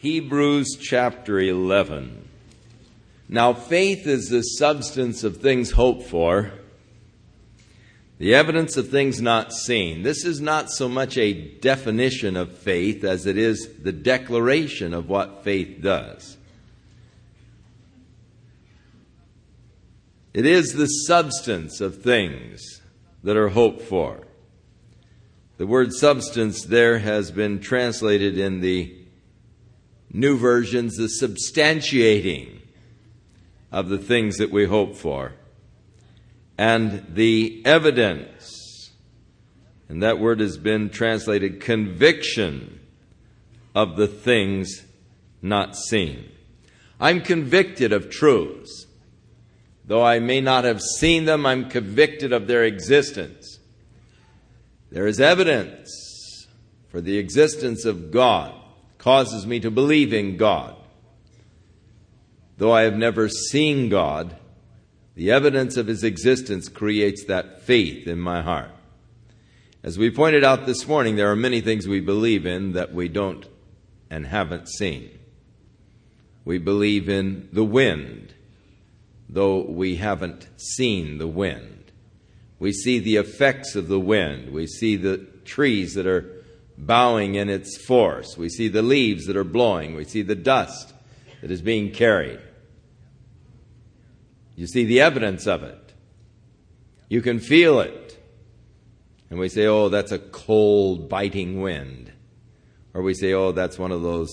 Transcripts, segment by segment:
Hebrews chapter 11. Now, faith is the substance of things hoped for, the evidence of things not seen. This is not so much a definition of faith as it is the declaration of what faith does. It is the substance of things that are hoped for. The word substance there has been translated in the new versions, the substantiating of the things that we hope for, and the evidence, and that word has been translated conviction of the things not seen. I'm convicted of truths. Though I may not have seen them, I'm convicted of their existence. There is evidence for the existence of God, causes me to believe in God. Though I have never seen God, the evidence of his existence creates that faith in my heart. As we pointed out this morning, there are many things we believe in that we don't and haven't seen. We believe in the wind though we haven't seen the wind. We see the effects of the wind. We see the trees that are bowing in its force. We see the leaves that are blowing. We see the dust that is being carried. You see the evidence of it. You can feel it. And we say, oh, that's a cold, biting wind. Or we say, oh, that's one of those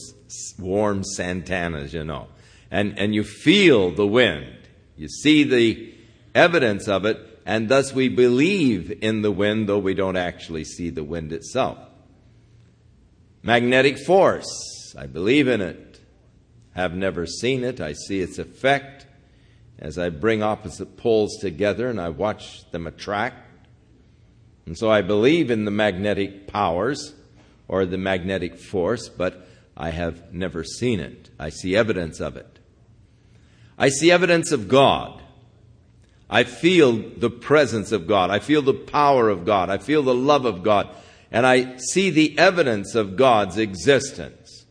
warm Santa Anas, you know. And, and you feel the wind. You see the evidence of it, and thus we believe in the wind, though we don't actually see the wind itself. Magnetic force, I believe in it. Have never seen it. I see its effect as I bring opposite poles together and I watch them attract. And so I believe in the magnetic powers or the magnetic force, but I have never seen it. I see evidence of it. I see evidence of God. I feel the presence of God. I feel the power of God. I feel the love of God. And I see the evidence of God's existence.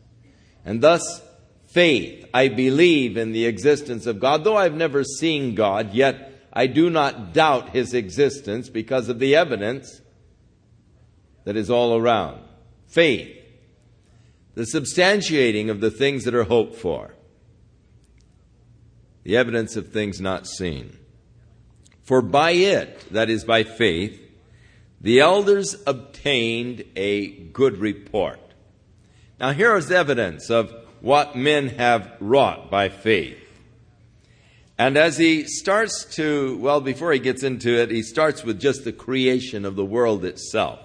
And thus, faith. I believe in the existence of God. Though I've never seen God, yet I do not doubt his existence because of the evidence that is all around. Faith. The substantiating of the things that are hoped for the evidence of things not seen. For by it, that is by faith, the elders obtained a good report. Now here is evidence of what men have wrought by faith. And as he starts to, well, before he gets into it, he starts with just the creation of the world itself.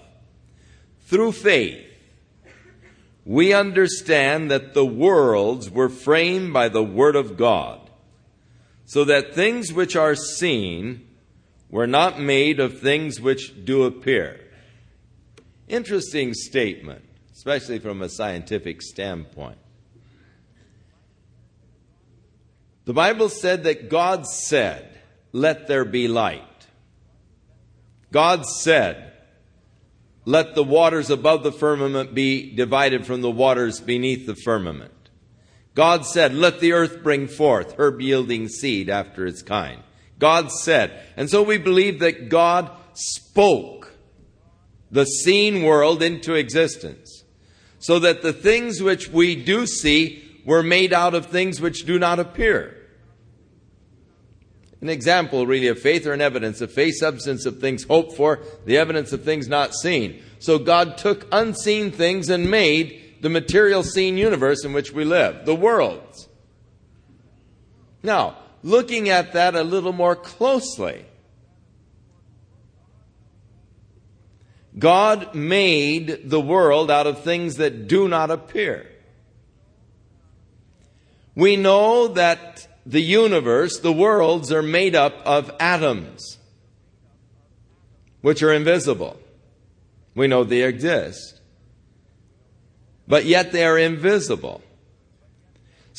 Through faith, we understand that the worlds were framed by the Word of God so that things which are seen were not made of things which do appear. Interesting statement, especially from a scientific standpoint. The Bible said that God said, Let there be light. God said, Let the waters above the firmament be divided from the waters beneath the firmament. God said, Let the earth bring forth herb yielding seed after its kind. God said. And so we believe that God spoke the seen world into existence. So that the things which we do see were made out of things which do not appear. An example, really, of faith or an evidence of faith, substance of things hoped for, the evidence of things not seen. So God took unseen things and made the material seen universe in which we live, the worlds. Now, looking at that a little more closely, God made the world out of things that do not appear. We know that the universe, the worlds, are made up of atoms, which are invisible. We know they exist but yet they are invisible.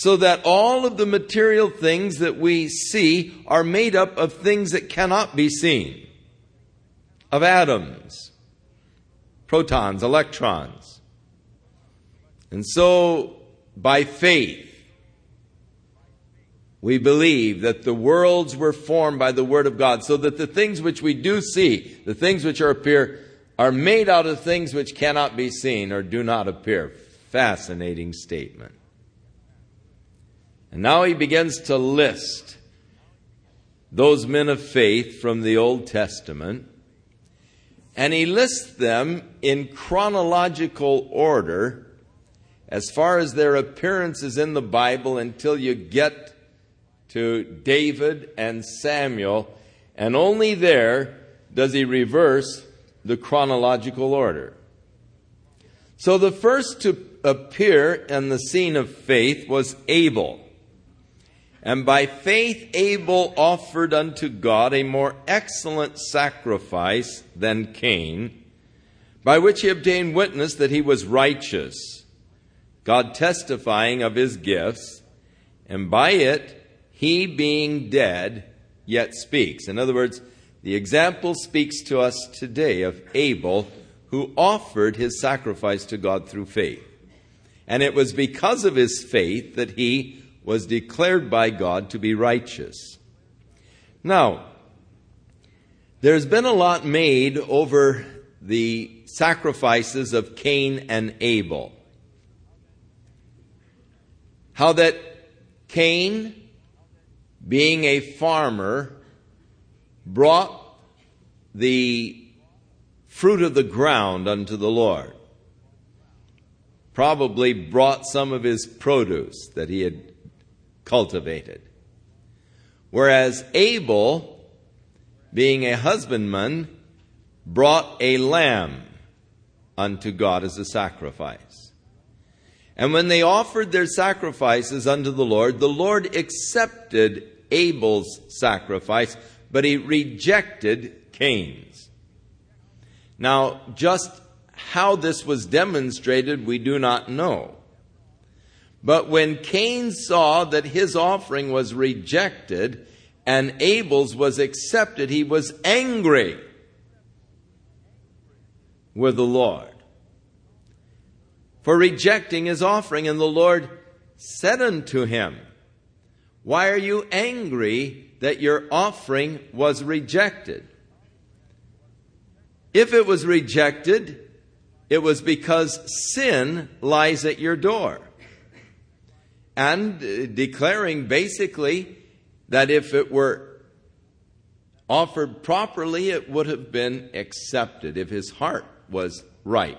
So that all of the material things that we see are made up of things that cannot be seen, of atoms, protons, electrons. And so by faith, we believe that the worlds were formed by the Word of God, so that the things which we do see, the things which are appear, are made out of things which cannot be seen or do not appear. Fascinating statement. And now he begins to list those men of faith from the Old Testament, and he lists them in chronological order as far as their appearances in the Bible until you get to David and Samuel, and only there does he reverse the chronological order. So the first to appear in the scene of faith was Abel. And by faith, Abel offered unto God a more excellent sacrifice than Cain, by which he obtained witness that he was righteous, God testifying of his gifts, and by it, he being dead, yet speaks. In other words, the example speaks to us today of Abel, who offered his sacrifice to God through faith. And it was because of his faith that he was declared by God to be righteous. Now, there's been a lot made over the sacrifices of Cain and Abel. How that Cain, being a farmer, brought the fruit of the ground unto the Lord. Probably brought some of his produce that he had cultivated. Whereas Abel, being a husbandman, brought a lamb unto God as a sacrifice. And when they offered their sacrifices unto the Lord, the Lord accepted Abel's sacrifice, but he rejected Cain's. Now, just how this was demonstrated, we do not know. But when Cain saw that his offering was rejected and Abel's was accepted, he was angry with the Lord for rejecting his offering. And the Lord said unto him, Why are you angry that your offering was rejected? If it was rejected, it was because sin lies at your door and declaring basically that if it were offered properly, it would have been accepted if his heart was right.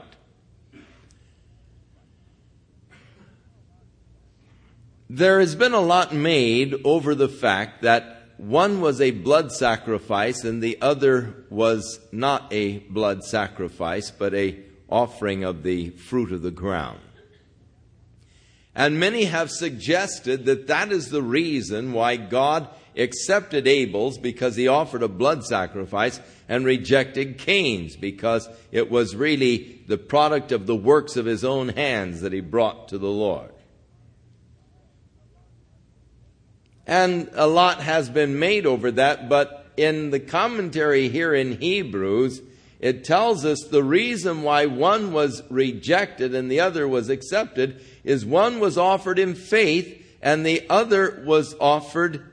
There has been a lot made over the fact that one was a blood sacrifice and the other was not a blood sacrifice, but a offering of the fruit of the ground. And many have suggested that that is the reason why God accepted Abel's because he offered a blood sacrifice and rejected Cain's because it was really the product of the works of his own hands that he brought to the Lord. And a lot has been made over that, but in the commentary here in Hebrews, it tells us the reason why one was rejected and the other was accepted is one was offered in faith and the other was offered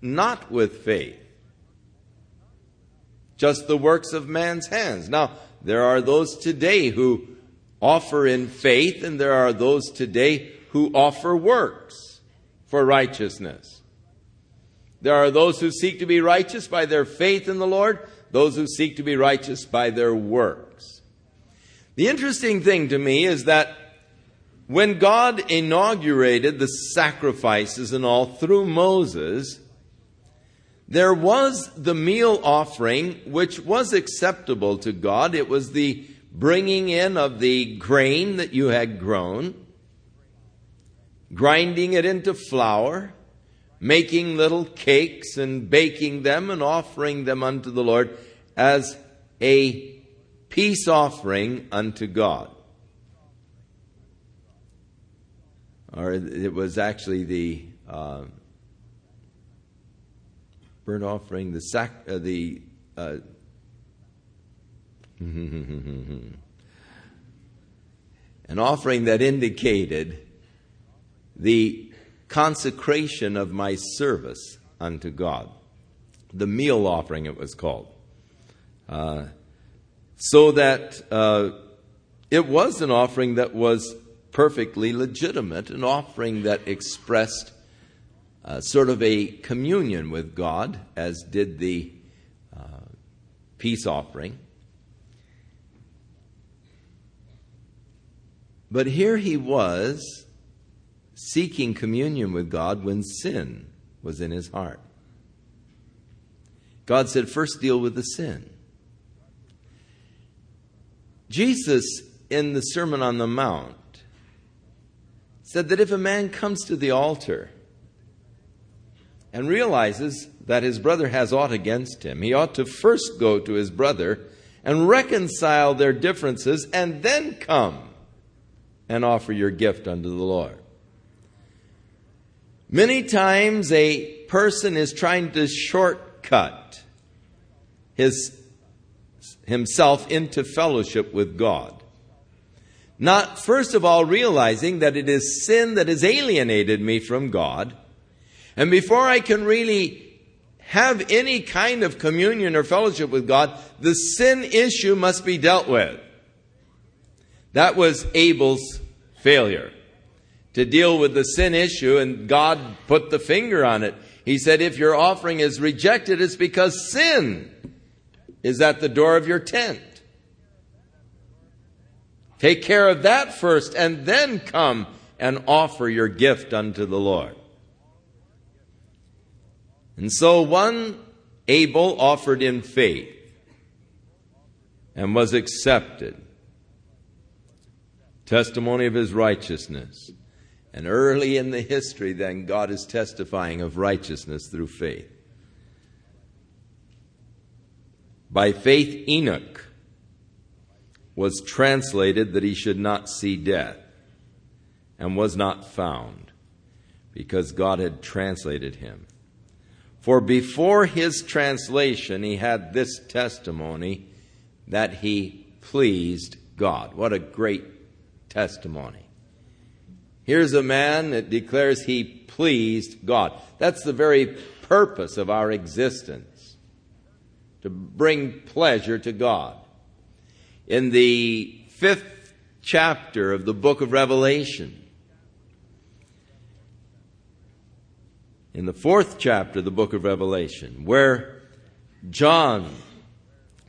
not with faith. Just the works of man's hands. Now, there are those today who offer in faith, and there are those today who offer works for righteousness. There are those who seek to be righteous by their faith in the Lord, those who seek to be righteous by their works. The interesting thing to me is that when God inaugurated the sacrifices and all through Moses, there was the meal offering which was acceptable to God. It was the bringing in of the grain that you had grown, grinding it into flour, making little cakes and baking them and offering them unto the Lord as a peace offering unto God. Or it was actually the uh, burnt offering, the sac, uh, the uh, an offering that indicated the consecration of my service unto God. The meal offering, it was called. Uh, so that uh, it was an offering that was perfectly legitimate, an offering that expressed uh, sort of a communion with God, as did the uh, peace offering. But here he was seeking communion with God when sin was in his heart. God said, first deal with the sin. Jesus, in the Sermon on the Mount, said that if a man comes to the altar and realizes that his brother has aught against him, he ought to first go to his brother and reconcile their differences and then come and offer your gift unto the Lord. Many times a person is trying to shortcut his, himself into fellowship with God. Not first of all realizing that it is sin that has alienated me from God. And before I can really have any kind of communion or fellowship with God, the sin issue must be dealt with. That was Abel's failure to deal with the sin issue, and God put the finger on it. He said, If your offering is rejected, it's because sin is at the door of your tent. Take care of that first, and then come and offer your gift unto the Lord. And so one Abel offered in faith and was accepted testimony of his righteousness. And early in the history, then, God is testifying of righteousness through faith. By faith, Enoch was translated that he should not see death and was not found because God had translated him. For before his translation, he had this testimony that he pleased God. What a great testimony. Here's a man that declares he pleased God. That's the very purpose of our existence to bring pleasure to God. In the fifth chapter of the book of Revelation, in the fourth chapter of the book of Revelation, where John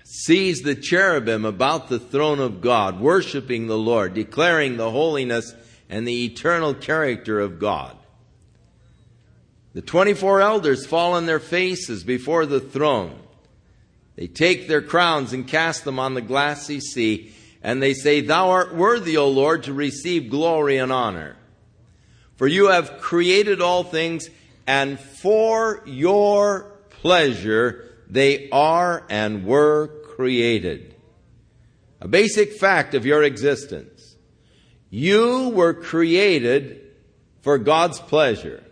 sees the cherubim about the throne of God, worshiping the Lord, declaring the holiness and the eternal character of God. The 24 elders fall on their faces before the throne. They take their crowns and cast them on the glassy sea, and they say, Thou art worthy, O Lord, to receive glory and honor. For you have created all things, and for your pleasure they are and were created. A basic fact of your existence. You were created for God's pleasure.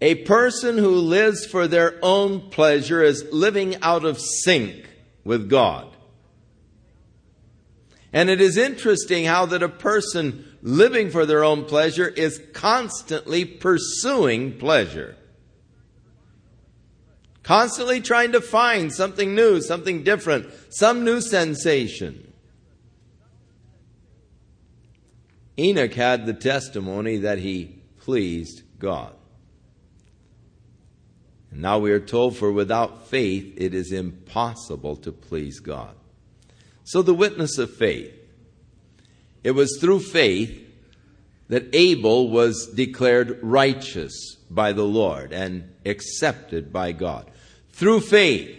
A person who lives for their own pleasure is living out of sync with God. And it is interesting how that a person living for their own pleasure is constantly pursuing pleasure. Constantly trying to find something new, something different, some new sensation. Enoch had the testimony that he pleased God. Now we are told, for without faith it is impossible to please God. So the witness of faith. It was through faith that Abel was declared righteous by the Lord and accepted by God through faith.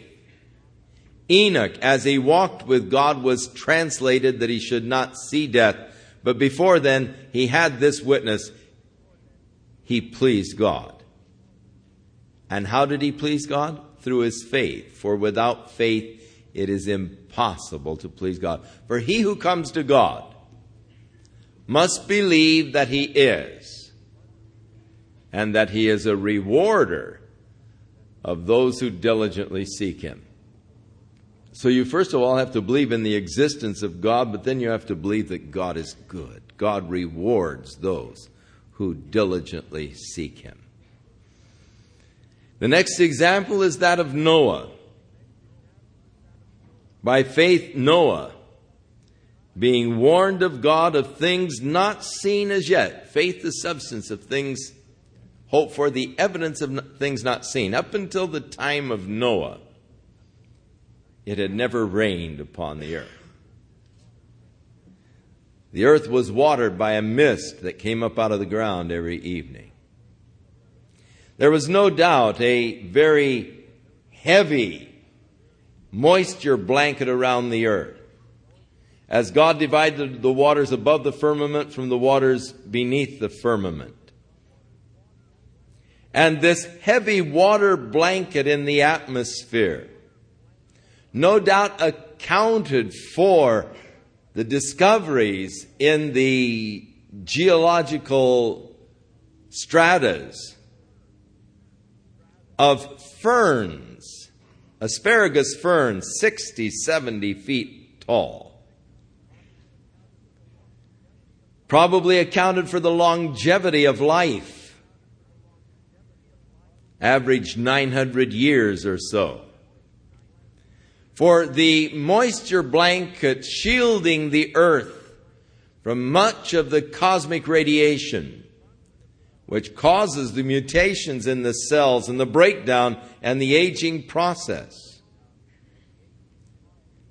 Enoch, as he walked with God, was translated that he should not see death. But before then, he had this witness. He pleased God. And how did he please God? Through his faith. For without faith, it is impossible to please God. For he who comes to God must believe that he is, and that he is a rewarder of those who diligently seek Him. So you first of all have to believe in the existence of God, but then you have to believe that God is good. God rewards those who diligently seek him. The next example is that of Noah. By faith, Noah, being warned of God of things not seen as yet, faith, the substance of things hoped for, the evidence of things not seen. Up until the time of Noah, it had never rained upon the earth. The earth was watered by a mist that came up out of the ground every evening. There was no doubt a very heavy moisture blanket around the earth. As God divided the waters above the firmament from the waters beneath the firmament. And this heavy water blanket in the atmosphere no doubt accounted for the discoveries in the geological stratas of ferns, asparagus ferns, 60, 70 feet tall. Probably accounted for the longevity of life, average 900 years or so. For the moisture blanket shielding the earth from much of the cosmic radiation which causes the mutations in the cells and the breakdown and the aging process.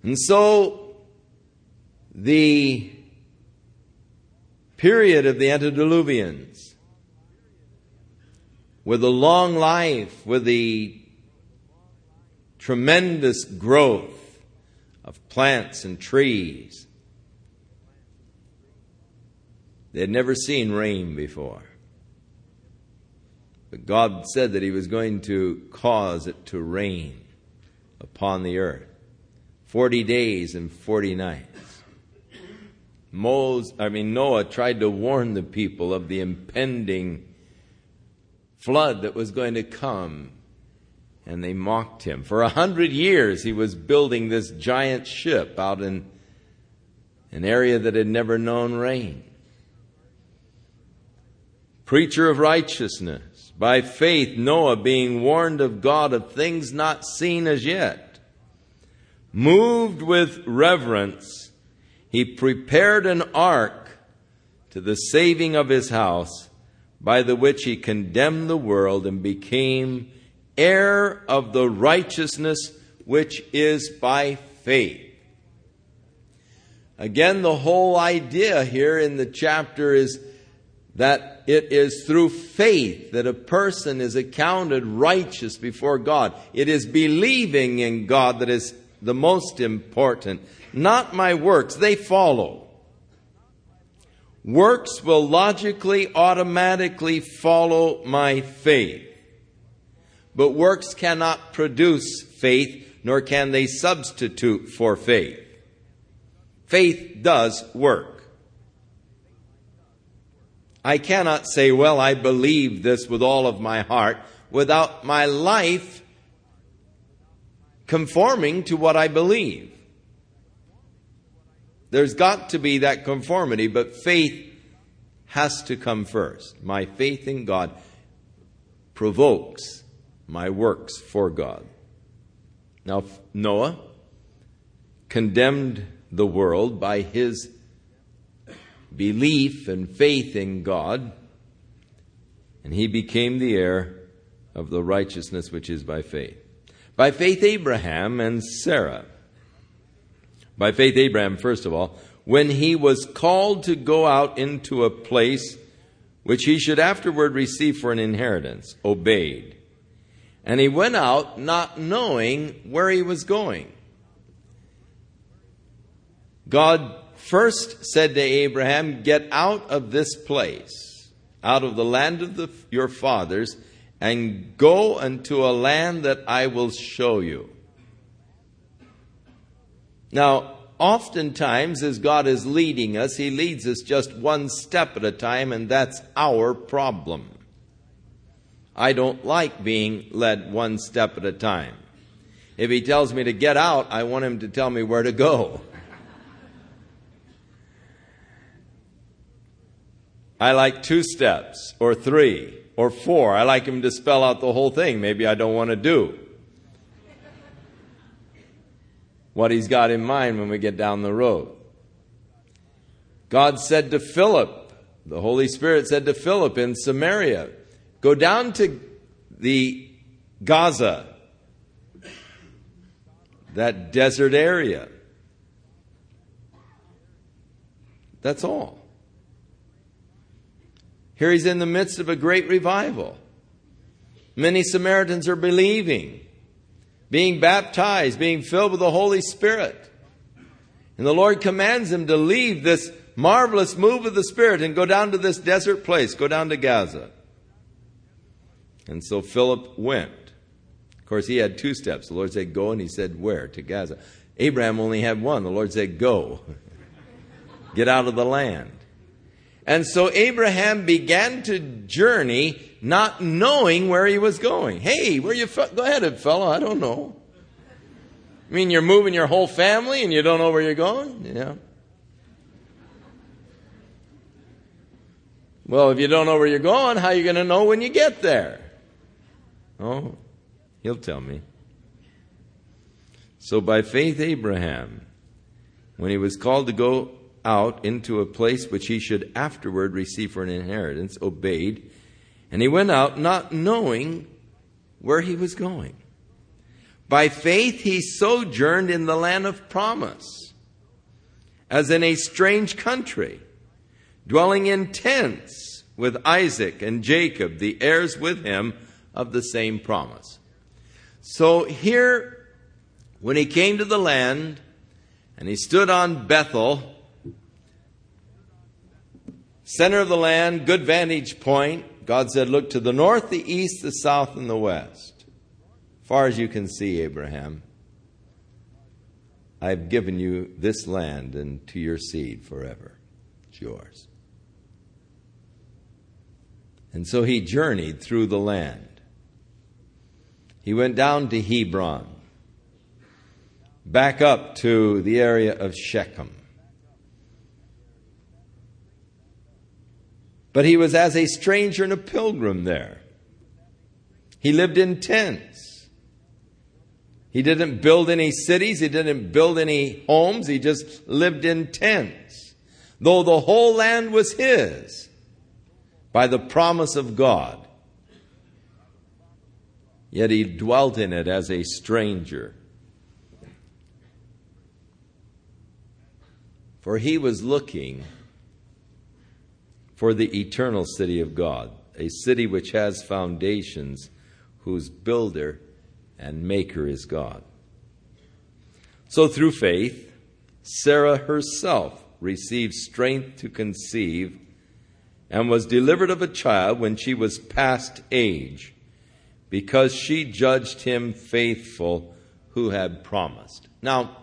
And so, the period of the antediluvians, with the long life, with the tremendous growth of plants and trees, they had never seen rain before. But God said that He was going to cause it to rain upon the earth. Forty days and forty nights. Moses, I mean Noah tried to warn the people of the impending flood that was going to come, and they mocked him. For a hundred years he was building this giant ship out in an area that had never known rain. Preacher of righteousness by faith, Noah, being warned of God of things not seen as yet, moved with reverence, he prepared an ark to the saving of his house, by the which he condemned the world and became heir of the righteousness which is by faith. Again, the whole idea here in the chapter is that it is through faith that a person is accounted righteous before God. It is believing in God that is the most important, not my works. They follow. Works will logically, automatically follow my faith. But works cannot produce faith, nor can they substitute for faith. Faith does work. I cannot say, well, I believe this with all of my heart without my life conforming to what I believe. There's got to be that conformity, but faith has to come first. My faith in God provokes my works for God. Now, Noah condemned the world by his belief and faith in God, and he became the heir of the righteousness which is by faith. By faith, Abraham and Sarah. By faith, Abraham, first of all, when he was called to go out into a place which he should afterward receive for an inheritance, obeyed. And he went out not knowing where he was going. God first said to Abraham, Get out of this place, out of the land of the, your fathers, and go unto a land that I will show you. Now, oftentimes, as God is leading us, He leads us just one step at a time, and that's our problem. I don't like being led one step at a time. If He tells me to get out, I want Him to tell me where to go. I like two steps, or three, or four. I like him to spell out the whole thing. Maybe I don't want to do what he's got in mind when we get down the road. God said to Philip, the Holy Spirit said to Philip in Samaria, Go down to the Gaza, that desert area. That's all. Here he's in the midst of a great revival. Many Samaritans are believing, being baptized, being filled with the Holy Spirit. And the Lord commands him to leave this marvelous move of the Spirit and go down to this desert place, go down to Gaza. And so Philip went. Of course, he had two steps. The Lord said, Go, and he said, Where? To Gaza. Abraham only had one. The Lord said, Go. Get out of the land. And so Abraham began to journey not knowing where he was going. Hey, where you fe- go ahead, fellow, I don't know. I mean, you're moving your whole family and you don't know where you're going? Yeah. Well, if you don't know where you're going, how are you going to know when you get there? Oh, he'll tell me. So by faith, Abraham, when he was called to go out into a place which he should afterward receive for an inheritance, obeyed, and he went out not knowing where he was going. By faith he sojourned in the land of promise, as in a strange country, dwelling in tents with Isaac and Jacob, the heirs with him of the same promise. So here, when he came to the land, and he stood on Bethel, center of the land, good vantage point. God said, Look to the north, the east, the south, and the west. Far as you can see, Abraham, I've given you this land and to your seed forever. It's yours. And so he journeyed through the land. He went down to Hebron, back up to the area of Shechem. But he was as a stranger and a pilgrim there. He lived in tents. He didn't build any cities, he didn't build any homes, he just lived in tents. Though the whole land was his by the promise of God, yet he dwelt in it as a stranger. For he was looking for the eternal city of God, a city which has foundations, whose builder and maker is God. So through faith, Sarah herself received strength to conceive and was delivered of a child when she was past age, because she judged him faithful who had promised. Now,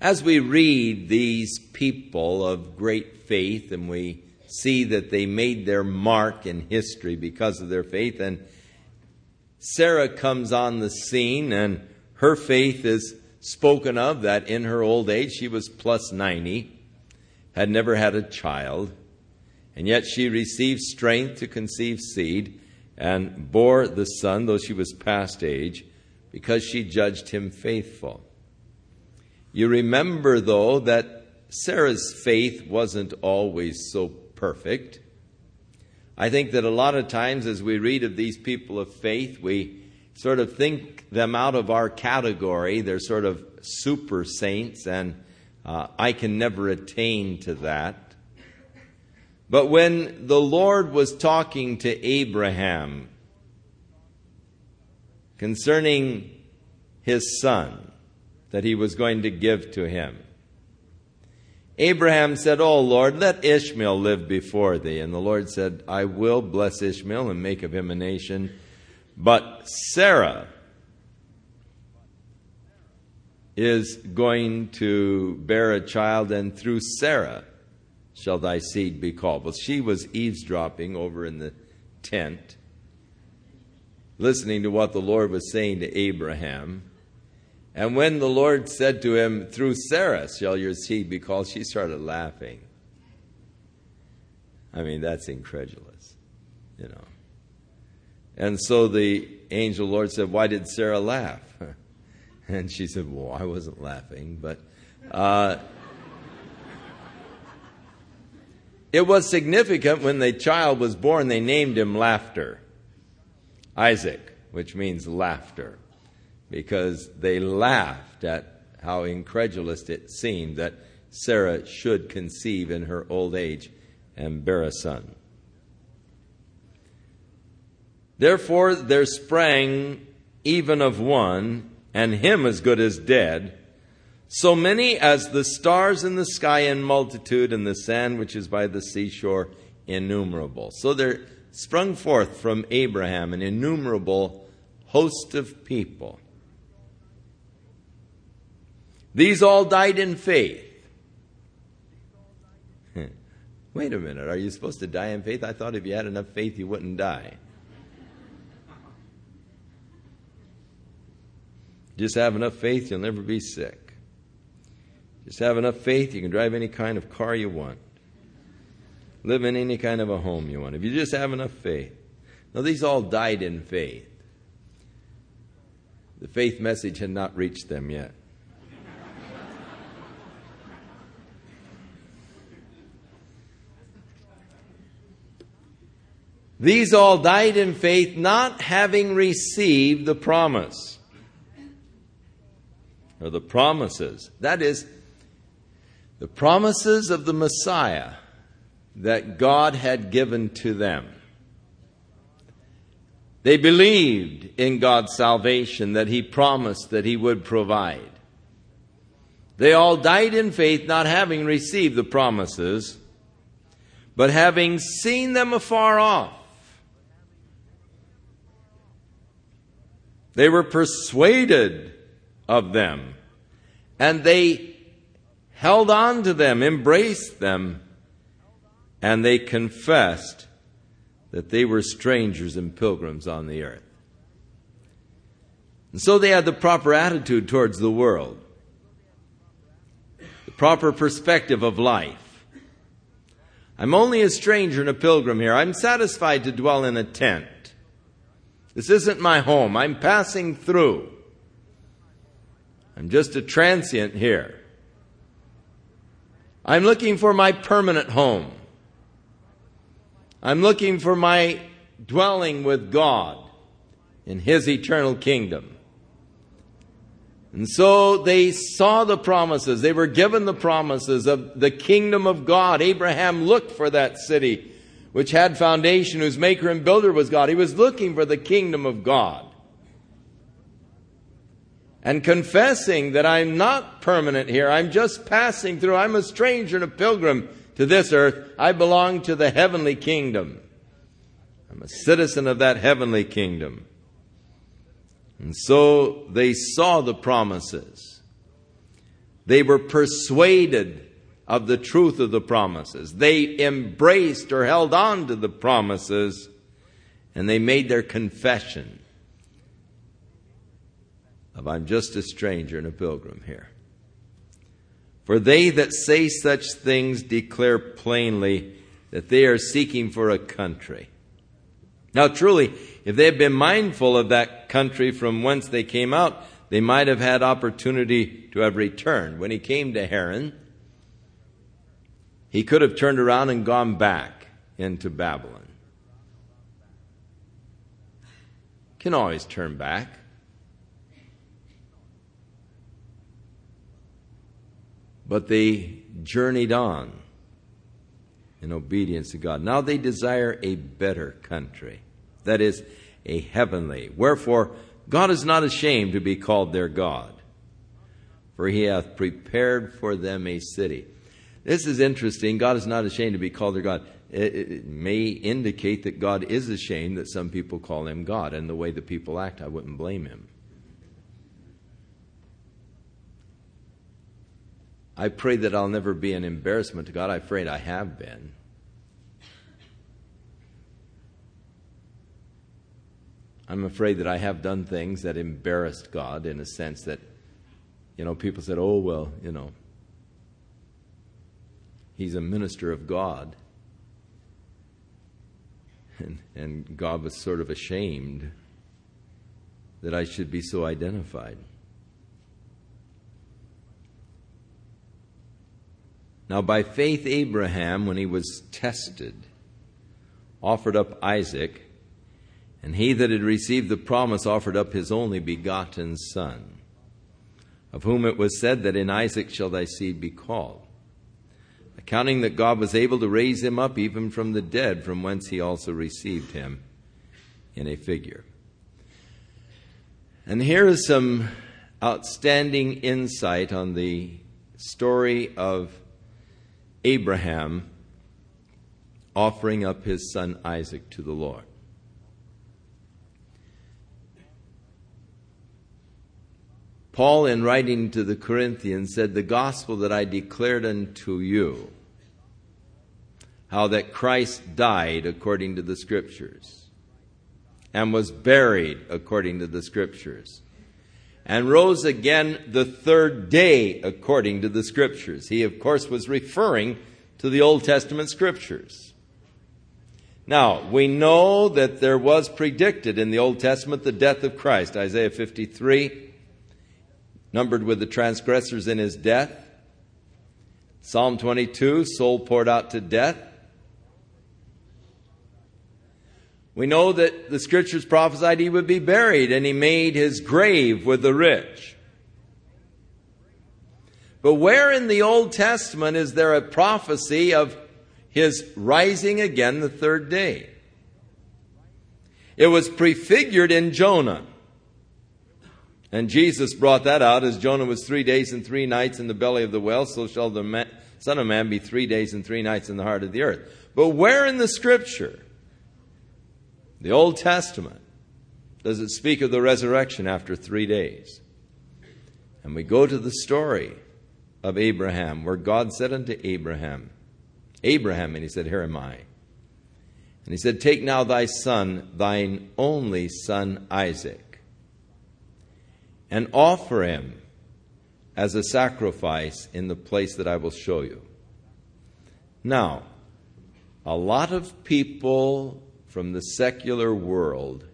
as we read these people of great faith and we see that they made their mark in history because of their faith, and Sarah comes on the scene and her faith is spoken of that in her old age she was plus 90, had never had a child, and yet she received strength to conceive seed and bore the son, though she was past age, because she judged him faithful. You remember, though, that Sarah's faith wasn't always so perfect. I think that a lot of times as we read of these people of faith, we sort of think them out of our category. They're sort of super saints, and uh, I can never attain to that. But when the Lord was talking to Abraham concerning his son, that he was going to give to him. Abraham said, Oh Lord, let Ishmael live before thee. And the Lord said, I will bless Ishmael and make of him a nation. But Sarah is going to bear a child, and through Sarah shall thy seed be called. Well, she was eavesdropping over in the tent, listening to what the Lord was saying to Abraham. And when the Lord said to him, Through Sarah shall your seed be called, she started laughing. I mean, that's incredulous, you know. And so the angel Lord said, Why did Sarah laugh? And she said, Well, I wasn't laughing, but. Uh, it was significant when the child was born, they named him Laughter. Isaac, which means laughter, because they laughed at how incredulous it seemed that Sarah should conceive in her old age and bear a son. Therefore, there sprang even of one, and him as good as dead, so many as the stars in the sky in multitude, and the sand which is by the seashore innumerable. So there sprung forth from Abraham an innumerable host of people. These all died in faith. Wait a minute, are you supposed to die in faith? I thought if you had enough faith, you wouldn't die. Just have enough faith, you'll never be sick. Just have enough faith, you can drive any kind of car you want. Live in any kind of a home you want. If you just have enough faith. Now, these all died in faith. The faith message had not reached them yet. These all died in faith, not having received the promise or the promises. That is, the promises of the Messiah that God had given to them. They believed in God's salvation that He promised that He would provide. They all died in faith, not having received the promises, but having seen them afar off They were persuaded of them, and they held on to them, embraced them, and they confessed that they were strangers and pilgrims on the earth. And so they had the proper attitude towards the world, the proper perspective of life. I'm only a stranger and a pilgrim here. I'm satisfied to dwell in a tent. This isn't my home. I'm passing through. I'm just a transient here. I'm looking for my permanent home. I'm looking for my dwelling with God in His eternal kingdom. And so they saw the promises. They were given the promises of the kingdom of God. Abraham looked for that city which had foundation, whose maker and builder was God. He was looking for the kingdom of God. And confessing that I'm not permanent here, I'm just passing through, I'm a stranger and a pilgrim to this earth, I belong to the heavenly kingdom. I'm a citizen of that heavenly kingdom. And so they saw the promises. They were persuaded of the truth of the promises. They embraced or held on to the promises and they made their confession of I'm just a stranger and a pilgrim here. For they that say such things declare plainly that they are seeking for a country. Now, truly, if they had been mindful of that country from whence they came out, they might have had opportunity to have returned. When he came to Haran, he could have turned around and gone back into Babylon. Can always turn back. But they journeyed on in obedience to God. Now they desire a better country, that is, a heavenly. Wherefore, God is not ashamed to be called their God, for he hath prepared for them a city. This is interesting. God is not ashamed to be called their God. It, it, may indicate that God is ashamed that some people call him God, and the way the people act, I wouldn't blame him. I pray that I'll never be an embarrassment to God. I'm afraid I have been. I'm afraid that I have done things that embarrassed God in a sense that, you know, people said, oh, well, you know, He's a minister of God. And, and God was sort of ashamed that I should be so identified. Now, by faith, Abraham, when he was tested, offered up Isaac, and he that had received the promise offered up his only begotten Son, of whom it was said that in Isaac shall thy seed be called, accounting that God was able to raise him up even from the dead, from whence he also received him in a figure. And here is some outstanding insight on the story of Abraham offering up his son Isaac to the Lord. Paul, in writing to the Corinthians, said, The gospel that I declared unto you, how that Christ died according to the Scriptures, and was buried according to the Scriptures, and rose again the third day according to the Scriptures. He, of course, was referring to the Old Testament Scriptures. Now, we know that there was predicted in the Old Testament the death of Christ, Isaiah 53, numbered with the transgressors in his death. Psalm 22, soul poured out to death. We know that the scriptures prophesied he would be buried and he made his grave with the rich. But where in the Old Testament is there a prophecy of his rising again the third day? It was prefigured in Jonah. And Jesus brought that out as Jonah was three days and three nights in the belly of the whale, so shall the Son of Man be three days and three nights in the heart of the earth. But where in the scripture the Old Testament, does it speak of the resurrection after three days? And we go to the story of Abraham, where God said unto Abraham, Abraham, and he said, Here am I. And he said, Take now thy son, thine only son Isaac, and offer him as a sacrifice in the place that I will show you. Now, a lot of people from the secular world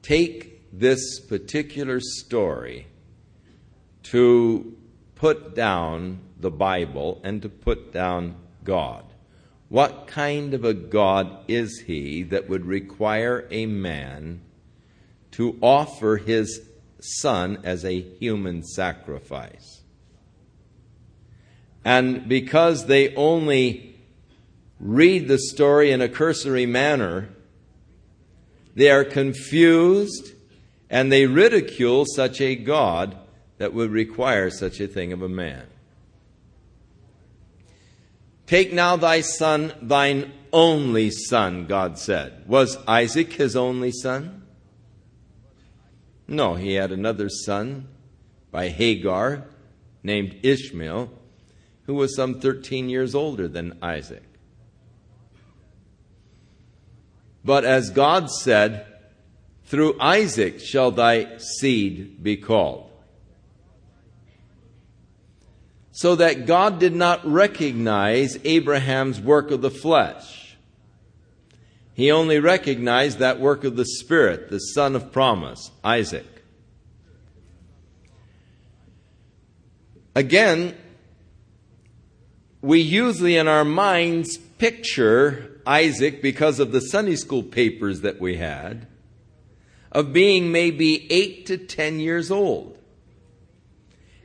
take this particular story to put down the Bible and to put down God. What kind of a God is he that would require a man to offer his son as a human sacrifice? And because they only read the story in a cursory manner, they are confused and they ridicule such a God that would require such a thing of a man. Take now thy son, thine only son, God said. Was Isaac his only son? No, he had another son by Hagar named Ishmael, who was some 13 years older than Isaac. But as God said, through Isaac shall thy seed be called. So that God did not recognize Abraham's work of the flesh. He only recognized that work of the Spirit, the son of promise, Isaac. Again, we usually in our minds picture Isaac because of the Sunday school papers that we had of being maybe eight to ten years old.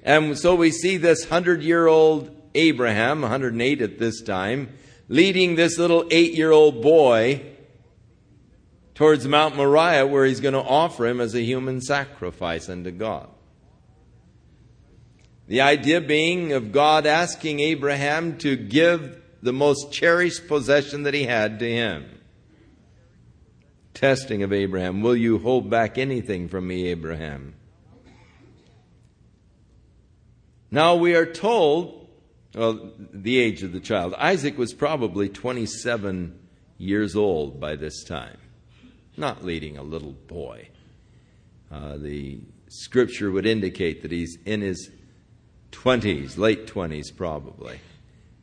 And so we see this hundred year old Abraham, 108 at this time, leading this little eight year old boy towards Mount Moriah where he's going to offer him as a human sacrifice unto God. The idea being of God asking Abraham to give the most cherished possession that he had to him. Testing of Abraham. Will you hold back anything from me, Abraham? Now we are told, well, the age of the child. Isaac was probably 27 years old by this time, not leading a little boy. Uh, the scripture would indicate that he's in his 20s, late 20s probably,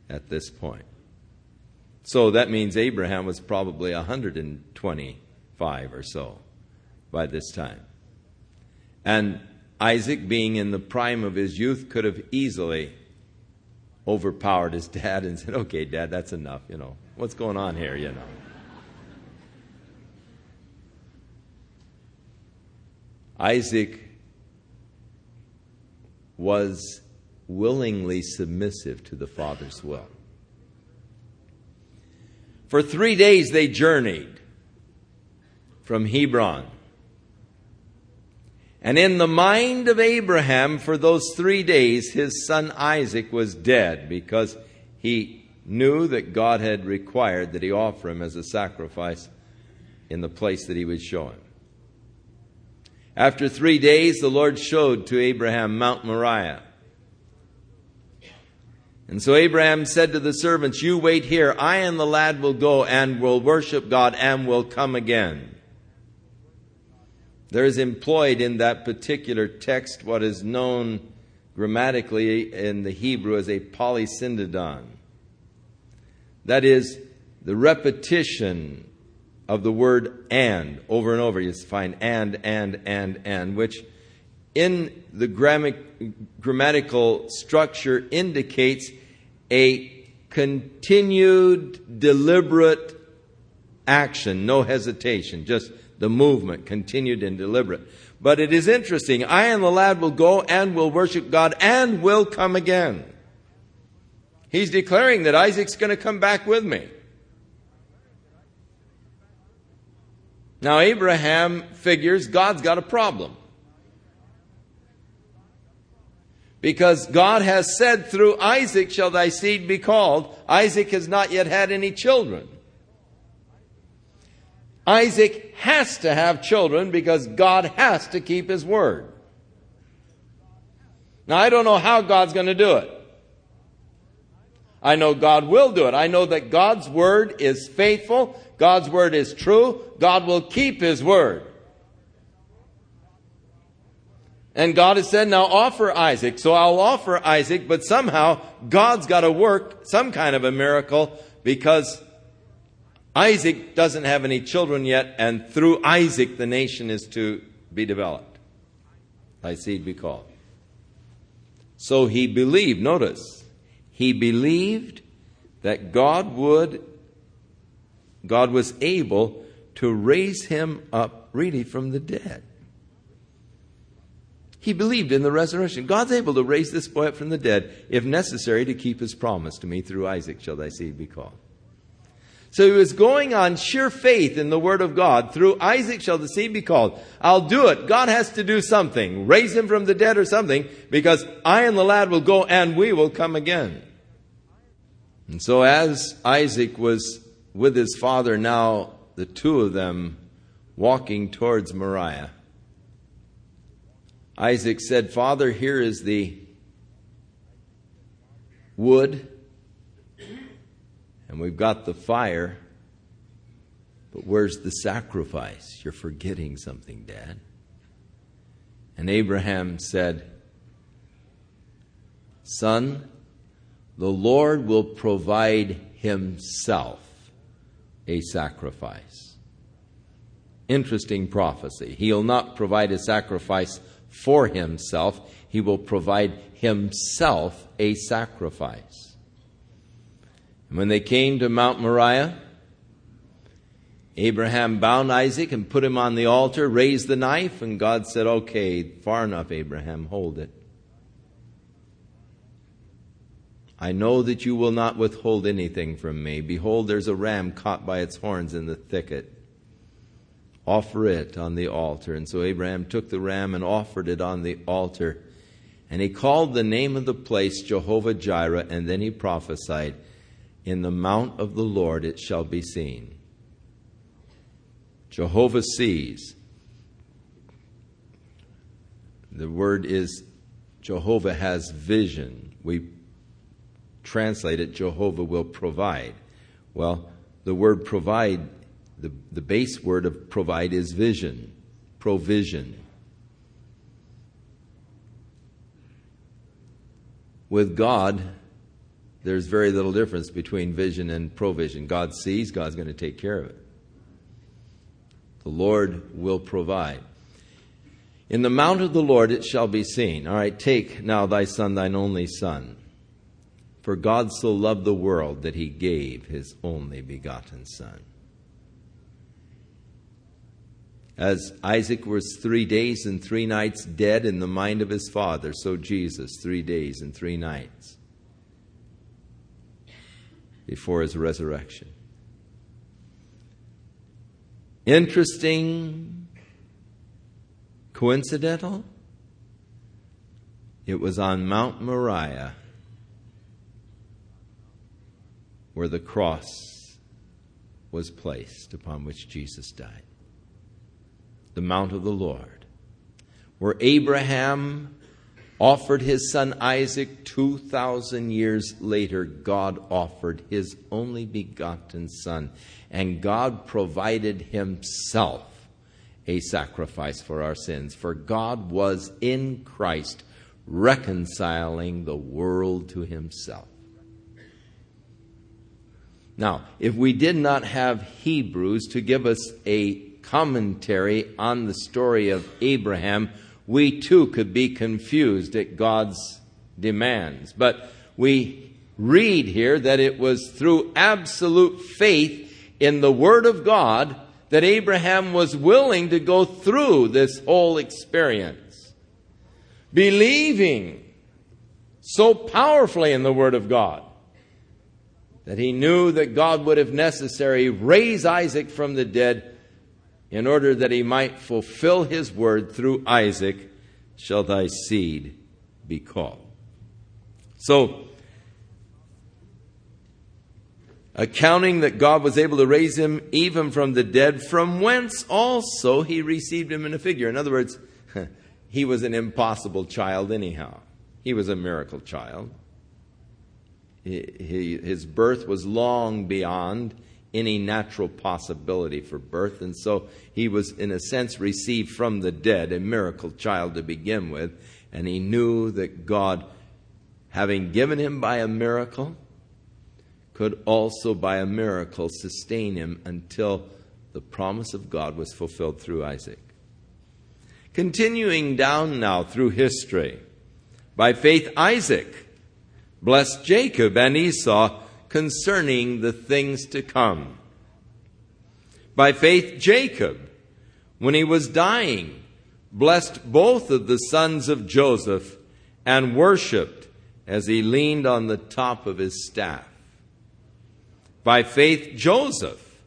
at this point. So that means Abraham was probably 125 or so by this time. And Isaac, being in the prime of his youth, could have easily overpowered his dad and said, Okay, dad, that's enough. You know, what's going on here, you know? Isaac was willingly submissive to the Father's will. For three days they journeyed from Hebron. And in the mind of Abraham, for those three days, his son Isaac was dead because he knew that God had required that he offer him as a sacrifice in the place that he would show him. After three days, the Lord showed to Abraham Mount Moriah. And so Abraham said to the servants, You wait here. I and the lad will go and will worship God and will come again. There is employed in that particular text what is known grammatically in the Hebrew as a polysyndeton. That is, the repetition of the word and over and over. You find and, and, and, and, which in the grammatical structure indicates a continued, deliberate action, no hesitation, just the movement, continued and deliberate. But it is interesting. I and the lad will go and will worship God and will come again. He's declaring that Isaac's going to come back with me. Now, Abraham figures God's got a problem. Because God has said, through Isaac shall thy seed be called. Isaac has not yet had any children. Isaac has to have children because God has to keep his word. Now, I don't know how God's going to do it. I know God will do it. I know that God's word is faithful. God's word is true. God will keep his word. And God has said, now offer Isaac. So I'll offer Isaac, but somehow God's got to work some kind of a miracle because Isaac doesn't have any children yet, and through Isaac the nation is to be developed. Thy seed be called. So he believed, notice, he believed that God would, God was able to raise him up really from the dead. He believed in the resurrection. God's able to raise this boy up from the dead, if necessary, to keep his promise to me through Isaac shall thy seed be called. So he was going on sheer faith in the word of God. Through Isaac shall the seed be called. I'll do it. God has to do something. Raise him from the dead or something, because I and the lad will go and we will come again. And so as Isaac was with his father now, the two of them walking towards Moriah, Isaac said, Father, here is the wood, and we've got the fire, but where's the sacrifice? You're forgetting something, Dad. And Abraham said, Son, the Lord will provide himself a sacrifice. Interesting prophecy. He'll not provide a sacrifice for himself, he will provide himself a sacrifice. And when they came to Mount Moriah, Abraham bound Isaac and put him on the altar, raised the knife, and God said, Okay, far enough, Abraham, hold it. I know that you will not withhold anything from me. Behold, there's a ram caught by its horns in the thicket offer it on the altar. And so Abraham took the ram and offered it on the altar. And he called the name of the place Jehovah Jireh, and then he prophesied, In the mount of the Lord it shall be seen. Jehovah sees. The word is Jehovah has vision. We translate it Jehovah will provide. Well, the word provide the, the base word of provide is vision, provision. With God, there's very little difference between vision and provision. God sees, God's going to take care of it. The Lord will provide. In the mount of the Lord it shall be seen. All right, take now thy son, thine only son. For God so loved the world that he gave his only begotten son. As Isaac was three days and three nights dead in the mind of his father, so Jesus, three days and three nights before his resurrection. Interesting, coincidental? It was on Mount Moriah where the cross was placed upon which Jesus died. The Mount of the Lord, where Abraham offered his son Isaac 2,000 years later, God offered his only begotten son, and God provided himself a sacrifice for our sins. For God was in Christ reconciling the world to himself. Now, if we did not have Hebrews to give us a commentary on the story of Abraham, we too could be confused at God's demands. But we read here that it was through absolute faith in the Word of God that Abraham was willing to go through this whole experience. Believing so powerfully in the Word of God that he knew that God would, if necessary, raise Isaac from the dead in order that he might fulfill his word through Isaac, shall thy seed be called. So, accounting that God was able to raise him even from the dead, from whence also he received him in a figure. In other words, he was an impossible child, anyhow. He was a miracle child. His birth was long beyond any natural possibility for birth. And so he was, in a sense, received from the dead, a miracle child to begin with. And he knew that God, having given him by a miracle, could also by a miracle sustain him until the promise of God was fulfilled through Isaac. Continuing down now through history, by faith, Isaac blessed Jacob and Esau concerning the things to come. By faith, Jacob, when he was dying, blessed both of the sons of Joseph and worshiped as he leaned on the top of his staff. By faith, Joseph,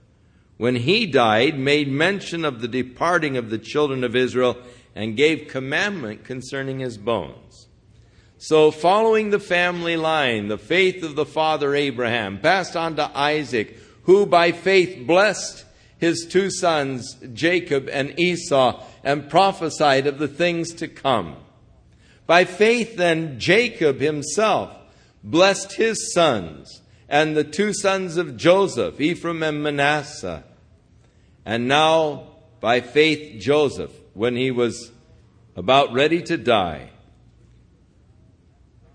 when he died, made mention of the departing of the children of Israel and gave commandment concerning his bones. So, following the family line, the faith of the father Abraham passed on to Isaac, who by faith blessed his two sons, Jacob and Esau, and prophesied of the things to come. By faith, then, Jacob himself blessed his sons and the two sons of Joseph, Ephraim and Manasseh. And now, by faith, Joseph, when he was about ready to die,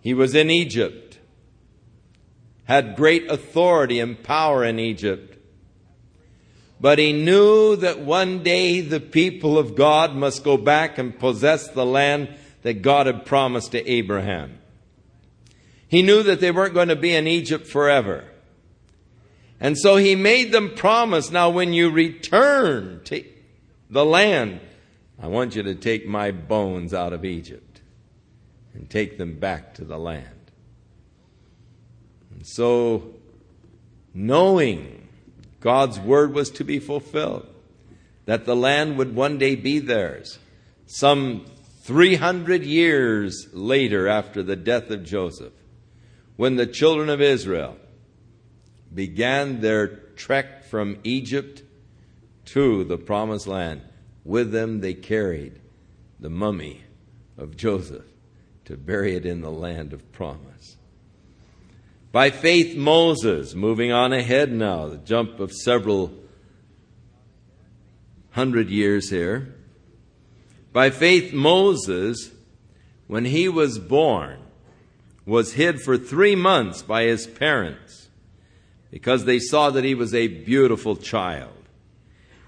he was in Egypt, had great authority and power in Egypt. But he knew that one day the people of God must go back and possess the land that God had promised to Abraham. He knew that they weren't going to be in Egypt forever. And so he made them promise now, when you return to the land, I want you to take my bones out of Egypt and take them back to the land. And so, knowing God's word was to be fulfilled, that the land would one day be theirs, some 300 years later after the death of Joseph, when the children of Israel began their trek from Egypt to the promised land, with them they carried the mummy of Joseph to bury it in the land of promise. By faith, Moses, moving on ahead now, the jump of several hundred years here. By faith, Moses, when he was born, was hid for three months by his parents because they saw that he was a beautiful child.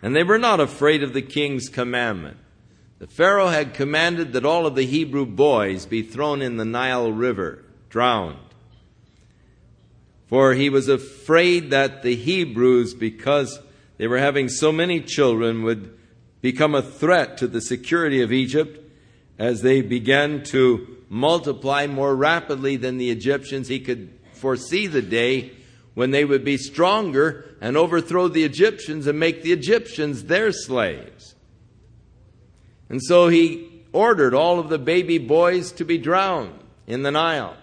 And they were not afraid of the king's commandment. The Pharaoh had commanded that all of the Hebrew boys be thrown in the Nile River, drowned. For he was afraid that the Hebrews, because they were having so many children, would become a threat to the security of Egypt as they began to multiply more rapidly than the Egyptians. He could foresee the day when they would be stronger and overthrow the Egyptians and make the Egyptians their slaves. And so he ordered all of the baby boys to be drowned in the Nile.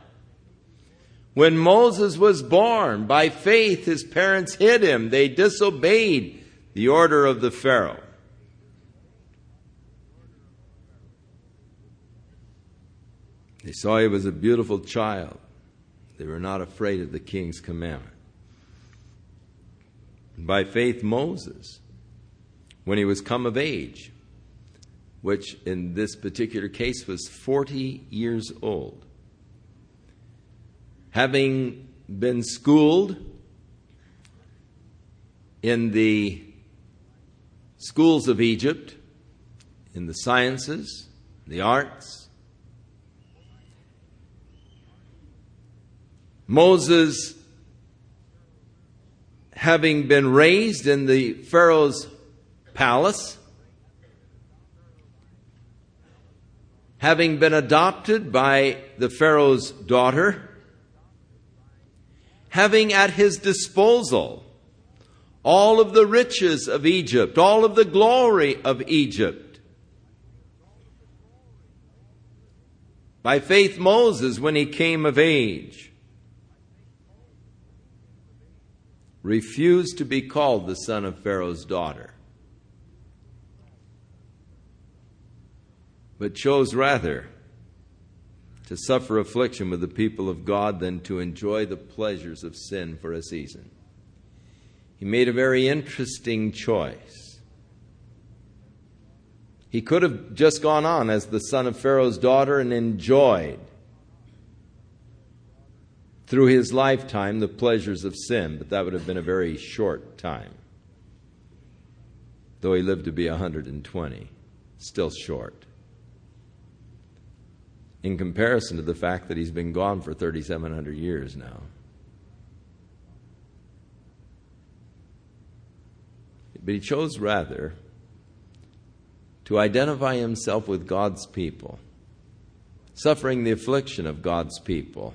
When Moses was born, by faith his parents hid him. They disobeyed the order of the Pharaoh. They saw he was a beautiful child. They were not afraid of the king's commandment. By faith, Moses, when he was come of age, which in this particular case was 40 years old, having been schooled in the schools of Egypt, in the sciences, the arts, Moses, having been raised in the Pharaoh's palace, having been adopted by the Pharaoh's daughter, having at his disposal all of the riches of Egypt, all of the glory of Egypt. By faith, Moses, when he came of age, refused to be called the son of Pharaoh's daughter, but chose rather to suffer affliction with the people of God than to enjoy the pleasures of sin for a season. He made a very interesting choice. He could have just gone on as the son of Pharaoh's daughter and enjoyed through his lifetime the pleasures of sin, but that would have been a very short time. Though he lived to be 120, still short. In comparison to the fact that he's been gone for 3,700 years now. But he chose rather to identify himself with God's people, suffering the affliction of God's people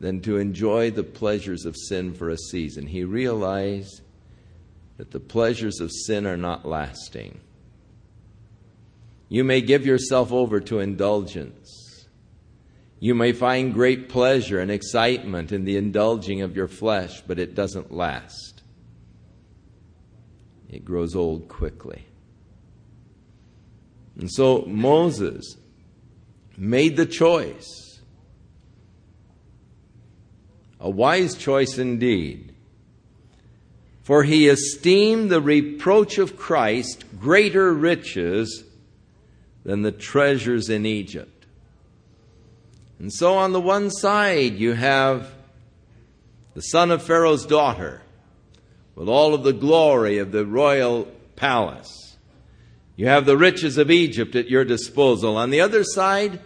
than to enjoy the pleasures of sin for a season. He realized that the pleasures of sin are not lasting. You may give yourself over to indulgence. You may find great pleasure and excitement in the indulging of your flesh, but it doesn't last. It grows old quickly. And so Moses made the choice a wise choice indeed. For he esteemed the reproach of Christ greater riches than the treasures in Egypt. And so, on the one side, you have the son of Pharaoh's daughter with all of the glory of the royal palace. You have the riches of Egypt at your disposal. On the other side,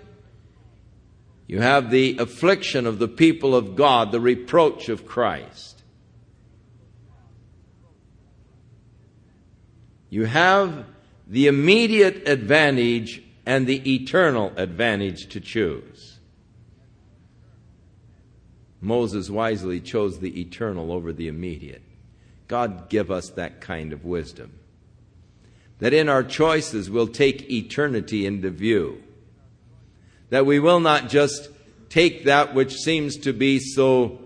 you have the affliction of the people of God, the reproach of Christ. You have the immediate advantage and the eternal advantage to choose. Moses wisely chose the eternal over the immediate. God give us that kind of wisdom. That in our choices we'll take eternity into view that we will not just take that which seems to be so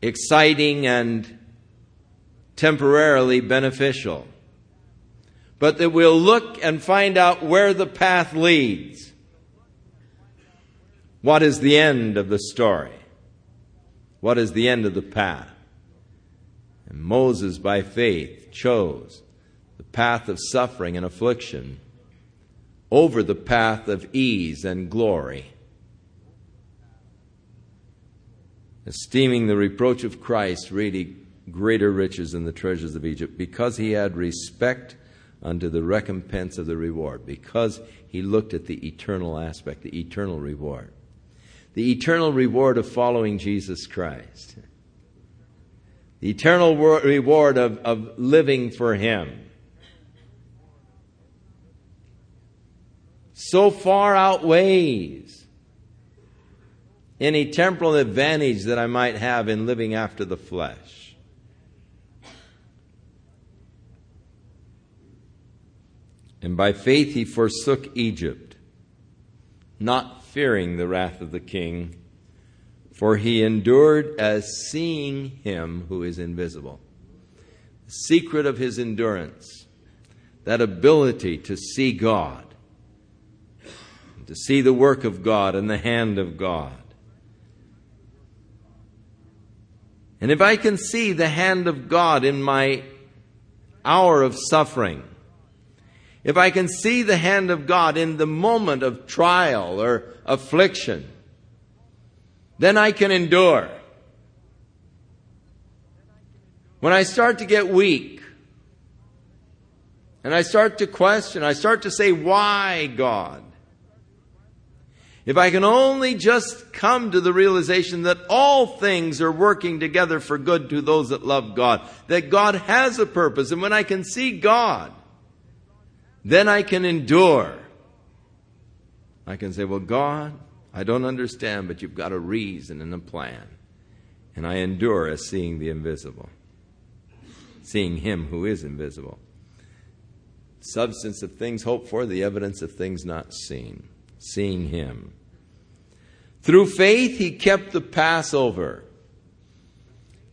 exciting and temporarily beneficial, but that we'll look and find out where the path leads. What is the end of the story? What is the end of the path? And Moses, by faith, chose the path of suffering and affliction over the path of ease and glory. Esteeming the reproach of Christ really greater riches than the treasures of Egypt, because he had respect unto the recompense of the reward, because he looked at the eternal aspect, the eternal reward. The eternal reward of following Jesus Christ. The eternal reward of, of living for him. so far outweighs any temporal advantage that I might have in living after the flesh. And by faith he forsook Egypt, not fearing the wrath of the king, for he endured as seeing him who is invisible. The secret of his endurance, that ability to see God, to see the work of God and the hand of God. And if I can see the hand of God in my hour of suffering, if I can see the hand of God in the moment of trial or affliction, then I can endure. When I start to get weak, and I start to question, I start to say, Why, God? If I can only just come to the realization that all things are working together for good to those that love God, that God has a purpose, and when I can see God, then I can endure. I can say, Well, God, I don't understand, but you've got a reason and a plan. And I endure as seeing the invisible, seeing Him who is invisible. Substance of things hoped for, the evidence of things not seen seeing him. Through faith, he kept the Passover.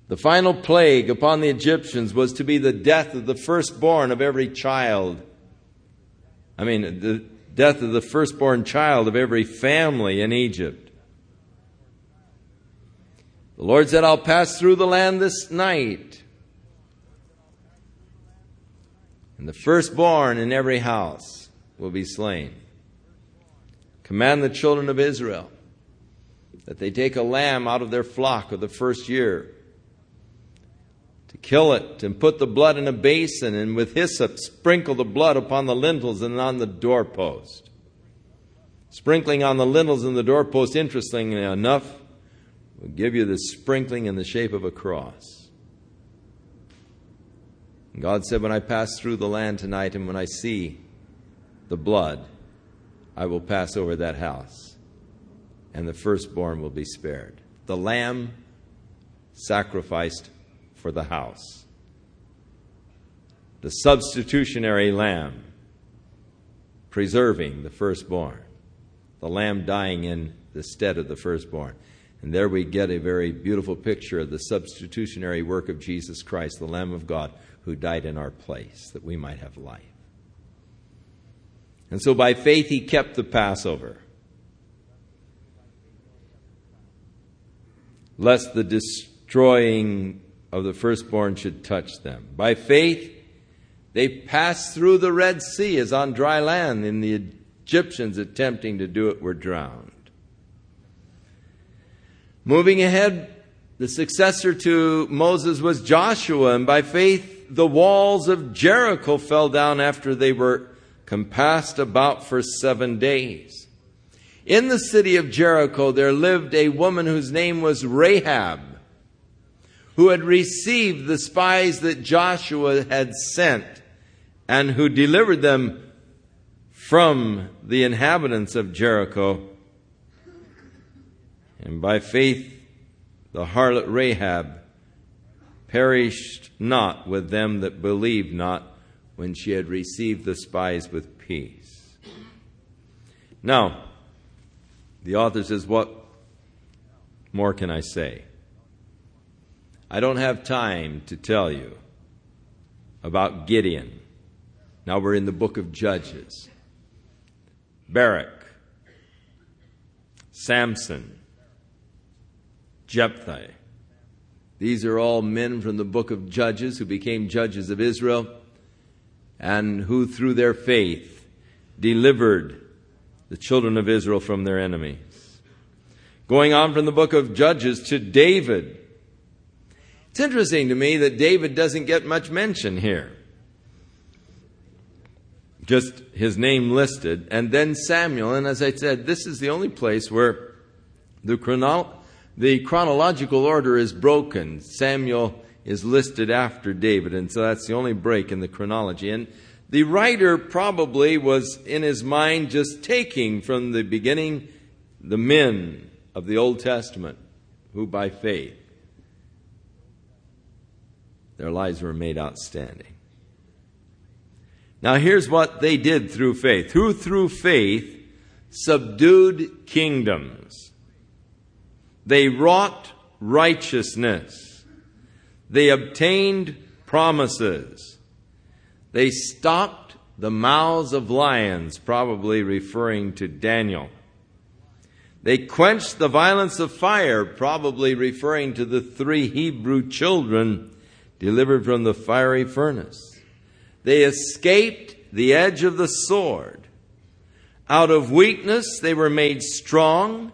The final plague upon the Egyptians was to be the death of the firstborn of every child. I mean, the death of the firstborn child of every family in Egypt. The Lord said, I'll pass through the land this night. And the firstborn in every house will be slain. Command the children of Israel that they take a lamb out of their flock of the first year, kill it and put the blood in a basin, and with hyssop sprinkle the blood upon the lintels and on the doorpost. Sprinkling on the lintels and the doorpost, interestingly enough, will give you the sprinkling in the shape of a cross. And God said, When I pass through the land tonight and when I see the blood, I will pass over that house, and the firstborn will be spared. The lamb sacrificed for the house. The substitutionary lamb preserving the firstborn. The lamb dying in the stead of the firstborn. And there we get a very beautiful picture of the substitutionary work of Jesus Christ, the Lamb of God, who died in our place that we might have life. And so by faith he kept the Passover. Lest the destroying of the firstborn should touch them. By faith, they passed through the Red Sea as on dry land, and the Egyptians attempting to do it were drowned. Moving ahead, the successor to Moses was Joshua, and by faith, the walls of Jericho fell down after they were compassed about for seven days. In the city of Jericho, there lived a woman whose name was Rahab, who had received the spies that Joshua had sent and who delivered them from the inhabitants of Jericho. And by faith, the harlot Rahab perished not with them that believed not when she had received the spies with peace. Now, the author says, What more can I say? I don't have time to tell you about Gideon. Now we're in the book of Judges. Barak, Samson, Jephthah. These are all men from the book of Judges who became judges of Israel and who through their faith delivered the children of Israel from their enemies. Going on from the book of Judges to David. It's interesting to me that David doesn't get much mention here. Just his name listed, and then Samuel. And as I said, this is the only place where the, chrono- the chronological order is broken. Samuel is listed after David, and so that's the only break in the chronology. And the writer probably was in his mind just taking from the beginning the men of the Old Testament who by faith their lives were made outstanding. Now here's what they did through faith. Who through faith subdued kingdoms. They wrought righteousness. They obtained promises. They stopped the mouths of lions, probably referring to Daniel. They quenched the violence of fire, probably referring to the three Hebrew children delivered from the fiery furnace. They escaped the edge of the sword. Out of weakness they were made strong.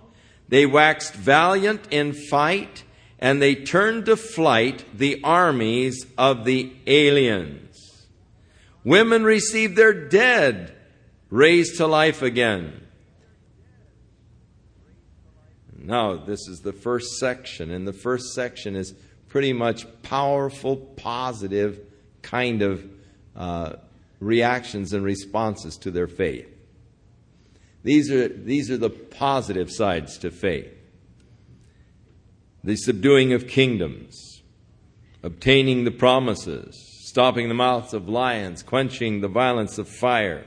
They waxed valiant in fight, and they turned to flight the armies of the aliens. Women received their dead raised to life again. Now, this is the first section, and the first section is pretty much powerful, positive kind of uh, reactions and responses to their faith. These are, these are the positive sides to faith the subduing of kingdoms, obtaining the promises, stopping the mouths of lions, quenching the violence of fire.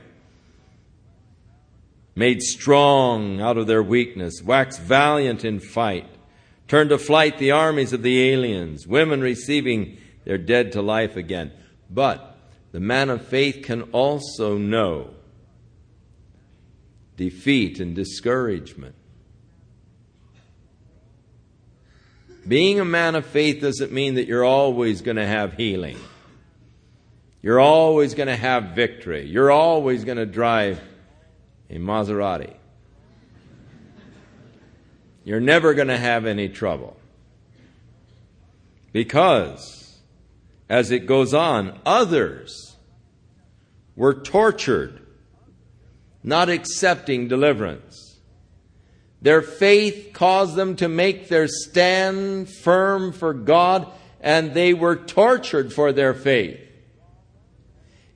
Made strong out of their weakness, waxed valiant in fight, turned to flight the armies of the aliens, women receiving their dead to life again. But the man of faith can also know defeat and discouragement. Being a man of faith doesn't mean that you're always going to have healing. You're always going to have victory. You're always going to drive a Maserati. You're never going to have any trouble. Because, as it goes on, others were tortured, not accepting deliverance. Their faith caused them to make their stand firm for God, and they were tortured for their faith.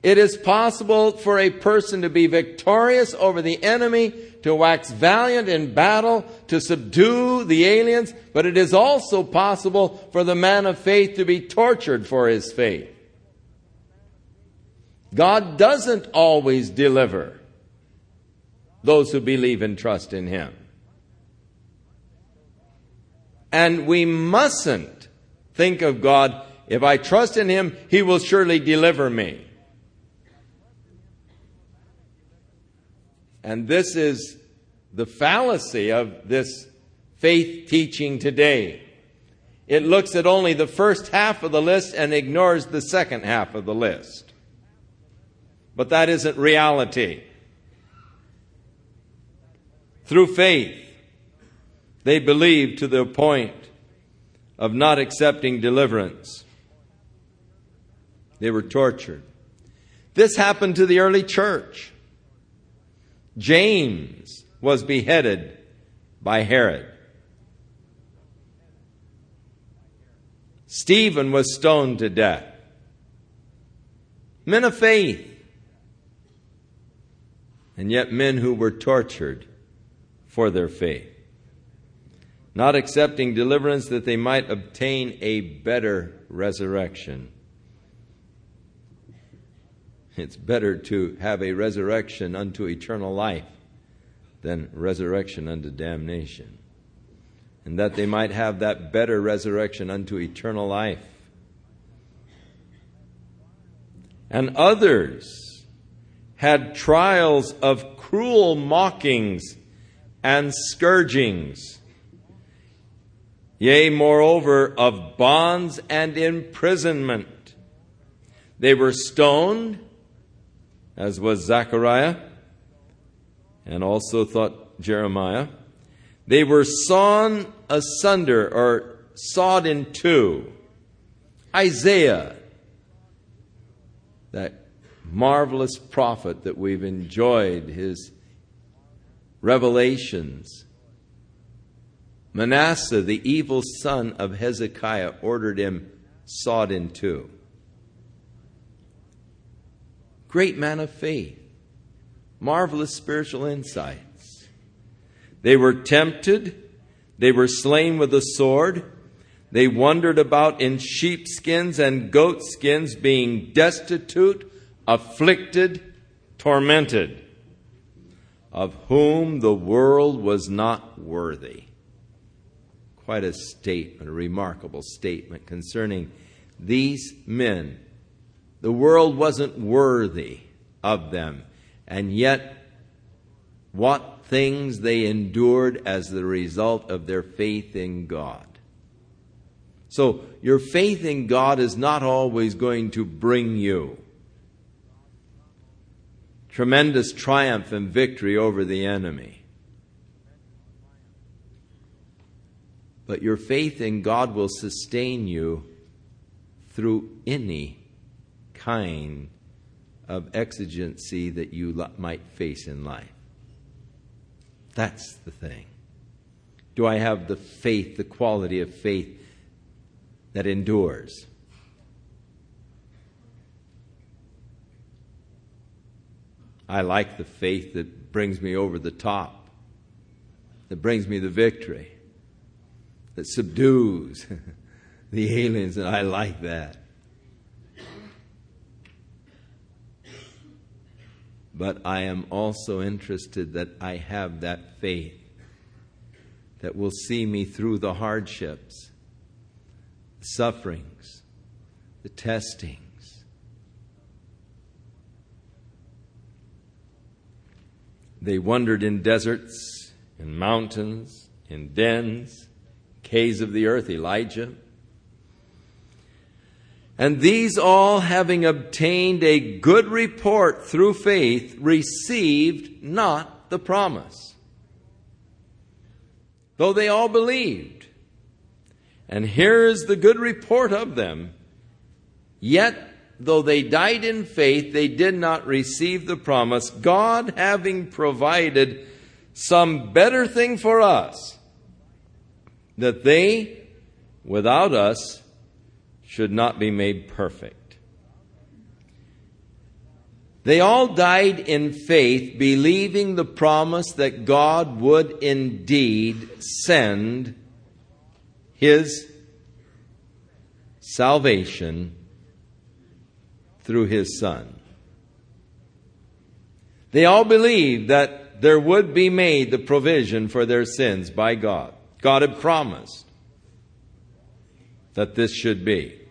It is possible for a person to be victorious over the enemy, to wax valiant in battle, to subdue the aliens, but it is also possible for the man of faith to be tortured for his faith. God doesn't always deliver those who believe and trust in Him. And we mustn't think of God, if I trust in Him, He will surely deliver me. And this is the fallacy of this faith teaching today. It looks at only the first half of the list and ignores the second half of the list. But that isn't reality. Through faith, they believed to the point of not accepting deliverance. They were tortured. This happened to the early church. James was beheaded by Herod. Stephen was stoned to death. Men of faith. And yet, men who were tortured for their faith. Not accepting deliverance that they might obtain a better resurrection. It's better to have a resurrection unto eternal life than resurrection unto damnation. And that they might have that better resurrection unto eternal life. And others had trials of cruel mockings and scourgings. Yea, moreover, of bonds and imprisonment. They were stoned as was Zechariah. and also thought Jeremiah. They were sawn asunder or sawed in two. Isaiah, that marvelous prophet that we've enjoyed his revelations. Manasseh, the evil son of Hezekiah, ordered him sawed in two. Great man of faith, marvelous spiritual insights. They were tempted, they were slain with a sword, they wandered about in sheepskins and goatskins, being destitute, afflicted, tormented, of whom the world was not worthy. Quite a statement, a remarkable statement concerning these men. The world wasn't worthy of them, and yet, what things they endured as the result of their faith in God. So, your faith in God is not always going to bring you tremendous triumph and victory over the enemy. But your faith in God will sustain you through any kind of exigency that you might face in life. That's the thing. Do I have the faith, the quality of faith that endures. I like the faith that brings me over the top, that brings me the victory, that subdues the aliens, and I like that. But I am also interested that I have that faith that will see me through the hardships the sufferings, the testings. They wandered in deserts, in mountains, in dens, caves of the earth, Elijah. And these all, having obtained a good report through faith, received not the promise. Though they all believed, and here is the good report of them. Yet, though they died in faith, they did not receive the promise, God having provided some better thing for us, that they, without us, should not be made perfect. They all died in faith, believing the promise that God would indeed send his salvation through his Son. They all believed that there would be made the provision for their sins by God. God had promised that this should be.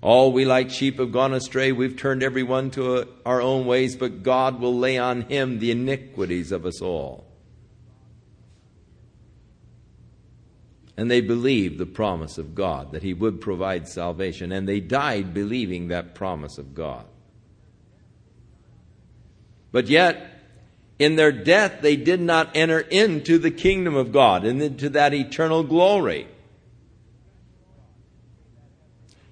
All we like sheep have gone astray. We've turned everyone to our own ways, but God will lay on him the iniquities of us all. And they believed the promise of God that He would provide salvation. And they died believing that promise of God. But yet, in their death, they did not enter into the kingdom of God and into that eternal glory.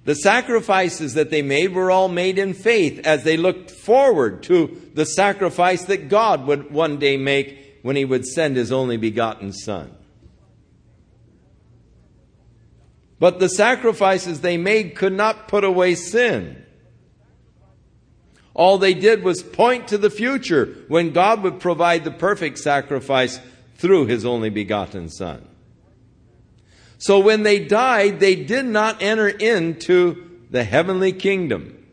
The sacrifices that they made were all made in faith as they looked forward to the sacrifice that God would one day make when He would send His only begotten Son. But the sacrifices they made could not put away sin. All they did was point to the future when God would provide the perfect sacrifice through his only begotten Son. So when they died, they did not enter into the heavenly kingdom.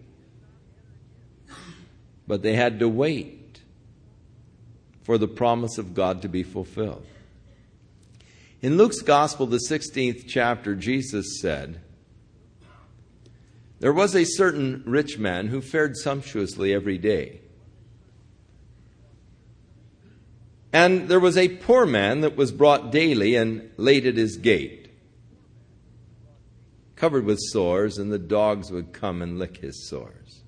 But they had to wait for the promise of God to be fulfilled. In Luke's Gospel, the 16th chapter, Jesus said, There was a certain rich man who fared sumptuously every day. And there was a poor man that was brought daily and laid at his gate, covered with sores, and the dogs would come and lick his sores.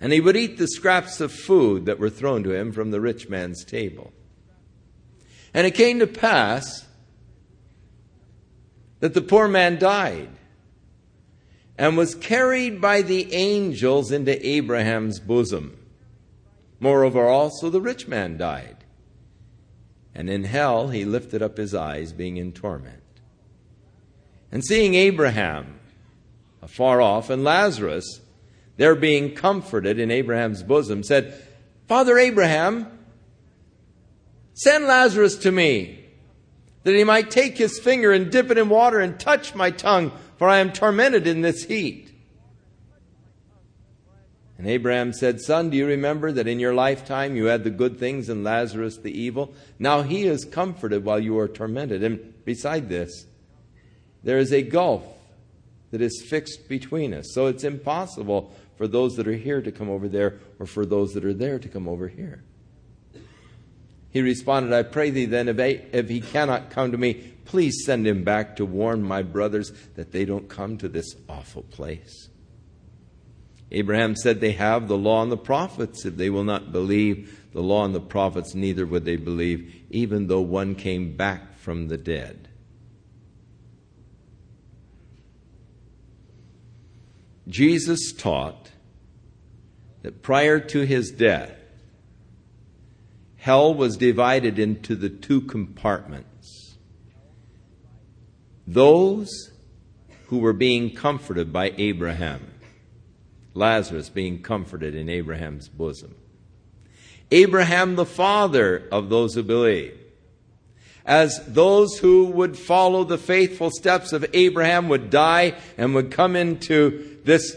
and he would eat the scraps of food that were thrown to him from the rich man's table. And it came to pass that the poor man died and was carried by the angels into Abraham's bosom. Moreover, also the rich man died. And in hell he lifted up his eyes, being in torment. And seeing Abraham afar off and Lazarus there being comforted in Abraham's bosom, said, Father Abraham, send Lazarus to me, that he might take his finger and dip it in water and touch my tongue, for I am tormented in this heat. And Abraham said, Son, do you remember that in your lifetime you had the good things and Lazarus the evil? Now he is comforted while you are tormented. And beside this, there is a gulf that is fixed between us. So it's impossible for those that are here to come over there or for those that are there to come over here. He responded, I pray thee then, if, if he cannot come to me, please send him back to warn my brothers that they don't come to this awful place. Abraham said, They have the law and the prophets. If they will not believe the law and the prophets, neither would they believe, even though one came back from the dead. Jesus taught that prior to his death, hell was divided into the two compartments. Those who were being comforted by Abraham, Lazarus being comforted in Abraham's bosom. Abraham, the father of those who believe, as those who would follow the faithful steps of Abraham would die and would come into this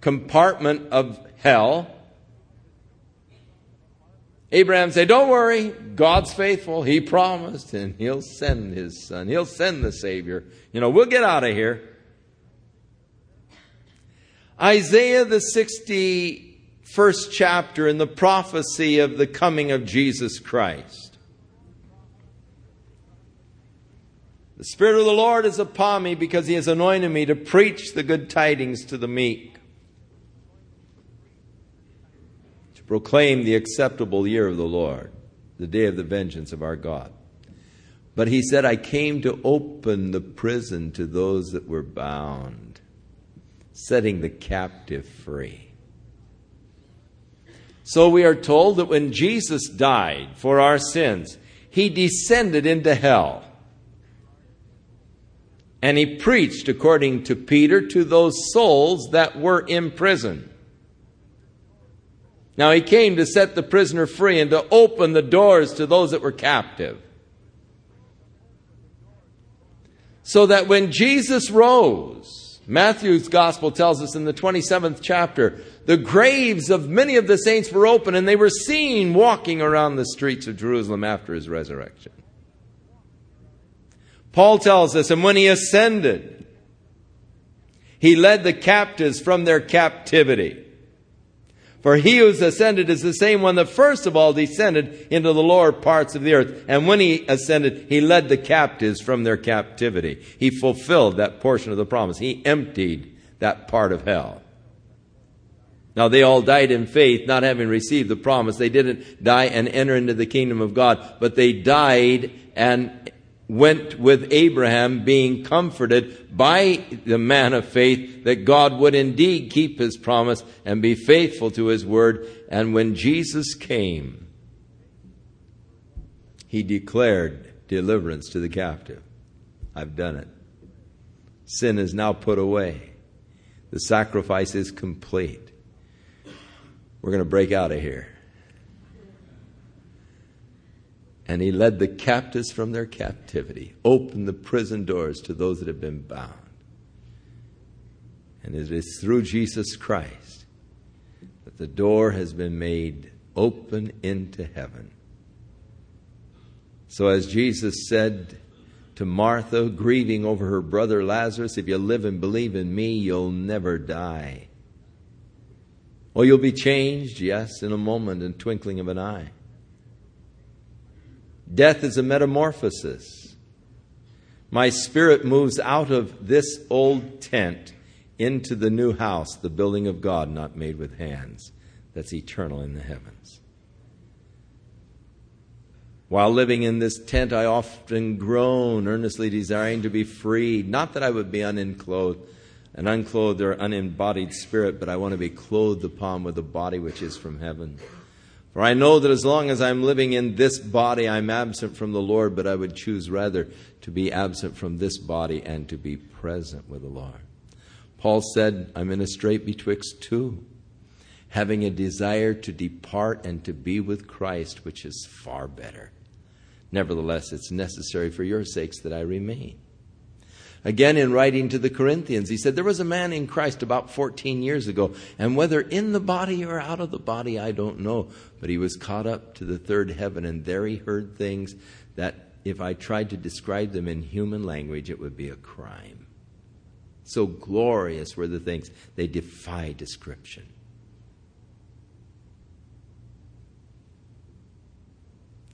compartment of hell. Abraham said, Don't worry, God's faithful. He promised, and He'll send His Son. He'll send the Savior. You know, we'll get out of here. Isaiah, the 61st chapter, in the prophecy of the coming of Jesus Christ. The Spirit of the Lord is upon me because He has anointed me to preach the good tidings to the meek, to proclaim the acceptable year of the Lord, the day of the vengeance of our God. But He said, I came to open the prison to those that were bound, setting the captive free. So we are told that when Jesus died for our sins, He descended into hell and he preached, according to Peter, to those souls that were in prison. Now he came to set the prisoner free and to open the doors to those that were captive. So that when Jesus rose, Matthew's gospel tells us in the 27th chapter, the graves of many of the saints were open and they were seen walking around the streets of Jerusalem after his resurrection. Paul tells us, and when he ascended, he led the captives from their captivity. For he who's ascended is the same one that first of all descended into the lower parts of the earth. And when he ascended, he led the captives from their captivity. He fulfilled that portion of the promise. He emptied that part of hell. Now they all died in faith, not having received the promise. They didn't die and enter into the kingdom of God, but they died and went with Abraham, being comforted by the man of faith that God would indeed keep his promise and be faithful to his word. And when Jesus came, he declared deliverance to the captive. I've done it. Sin is now put away. The sacrifice is complete. We're going to break out of here. And he led the captives from their captivity, opened the prison doors to those that have been bound. And it is through Jesus Christ that the door has been made open into heaven. So, as Jesus said to Martha, grieving over her brother Lazarus, if you live and believe in me, you'll never die. Well, you'll be changed, yes, in a moment, in twinkling of an eye. Death is a metamorphosis. My spirit moves out of this old tent into the new house, the building of God, not made with hands. that's eternal in the heavens. While living in this tent, I often groan, earnestly desiring to be freed. Not that I would be unclothed, an unclothed or unembodied spirit, but I want to be clothed upon with a body which is from heaven. For I know that as long as I'm living in this body, I'm absent from the Lord, but I would choose rather to be absent from this body and to be present with the Lord. Paul said, I'm in a strait betwixt two, having a desire to depart and to be with Christ, which is far better. Nevertheless, it's necessary for your sakes that I remain. Again, in writing to the Corinthians, he said, There was a man in Christ about 14 years ago, and whether in the body or out of the body, I don't know. But he was caught up to the third heaven, and there he heard things that if I tried to describe them in human language, it would be a crime. So glorious were the things, they defy description.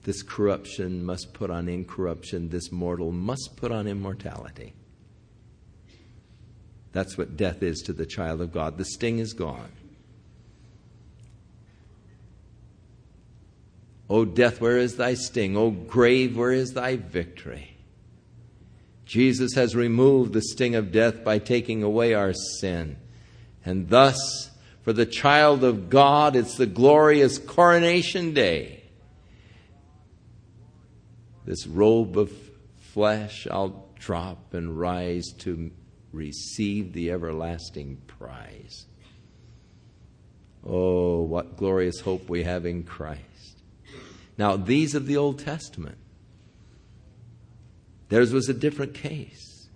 This corruption must put on incorruption. This mortal must put on immortality. That's what death is to the child of God. The sting is gone. O death, where is thy sting? O grave, where is thy victory? Jesus has removed the sting of death by taking away our sin. And thus, for the child of God, it's the glorious coronation day this robe of flesh I'll drop and rise to receive the everlasting prize. Oh, what glorious hope we have in Christ. Now, these of the Old Testament, theirs was a different case.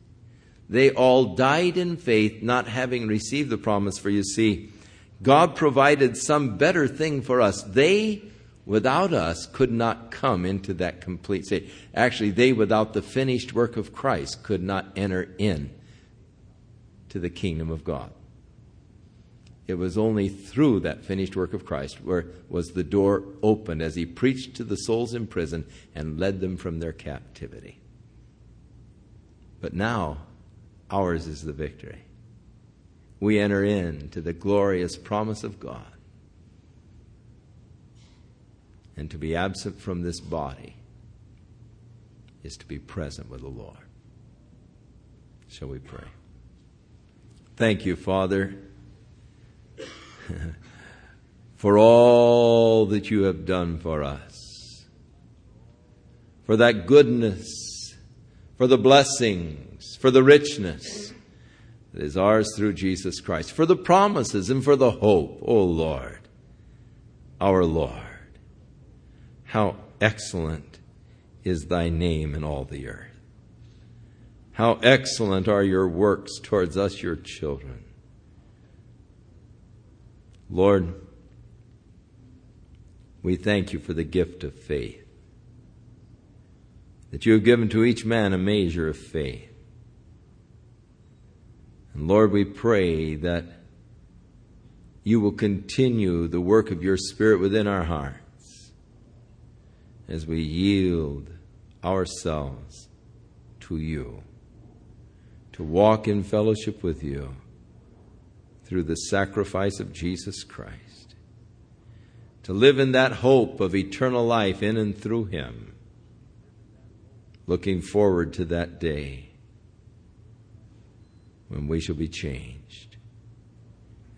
They all died in faith, not having received the promise. For you see, God provided some better thing for us. They without us could not come into that complete state. Actually, they without the finished work of Christ could not enter in to the kingdom of God. It was only through that finished work of Christ where was the door opened as he preached to the souls in prison and led them from their captivity. But now ours is the victory. We enter into the glorious promise of God and to be absent from this body is to be present with the Lord. Shall we pray? Thank you, Father, for all that you have done for us, for that goodness, for the blessings, for the richness that is ours through Jesus Christ, for the promises and for the hope, O oh Lord, our Lord. How excellent is thy name in all the earth. How excellent are your works towards us, your children. Lord, we thank you for the gift of faith, that you have given to each man a measure of faith. And Lord, we pray that you will continue the work of your Spirit within our hearts as we yield ourselves to you, to walk in fellowship with you through the sacrifice of Jesus Christ, to live in that hope of eternal life in and through Him, looking forward to that day when we shall be changed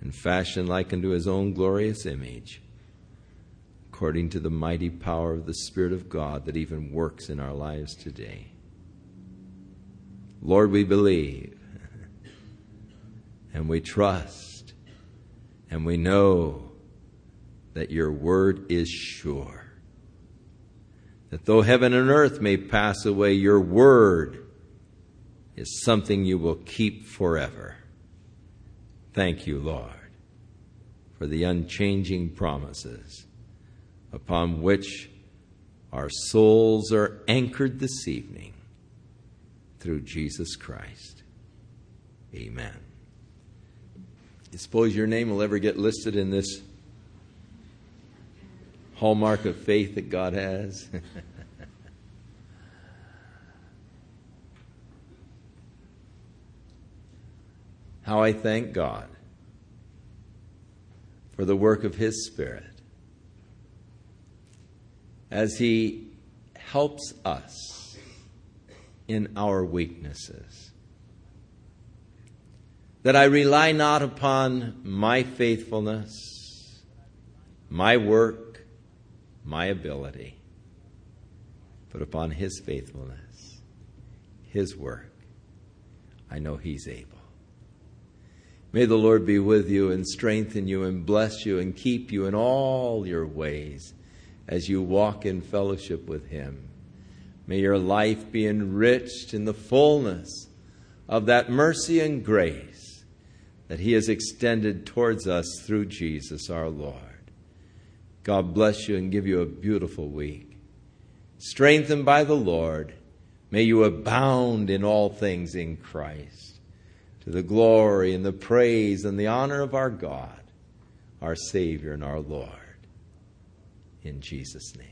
and fashioned like unto His own glorious image according to the mighty power of the Spirit of God that even works in our lives today. Lord, we believe and we trust and we know that your word is sure. That though heaven and earth may pass away, your word is something you will keep forever. Thank you, Lord, for the unchanging promises upon which our souls are anchored this evening through Jesus Christ. Amen. You suppose your name will ever get listed in this hallmark of faith that God has? How I thank God for the work of His Spirit as He helps us in our weaknesses. That I rely not upon my faithfulness, my work, my ability, but upon His faithfulness, His work. I know He's able. May the Lord be with you and strengthen you and bless you and keep you in all your ways as you walk in fellowship with Him. May your life be enriched in the fullness of that mercy and grace that He has extended towards us through Jesus our Lord. God bless you and give you a beautiful week. Strengthened by the Lord, may you abound in all things in Christ, to the glory and the praise and the honor of our God, our Savior and our Lord in Jesus' name.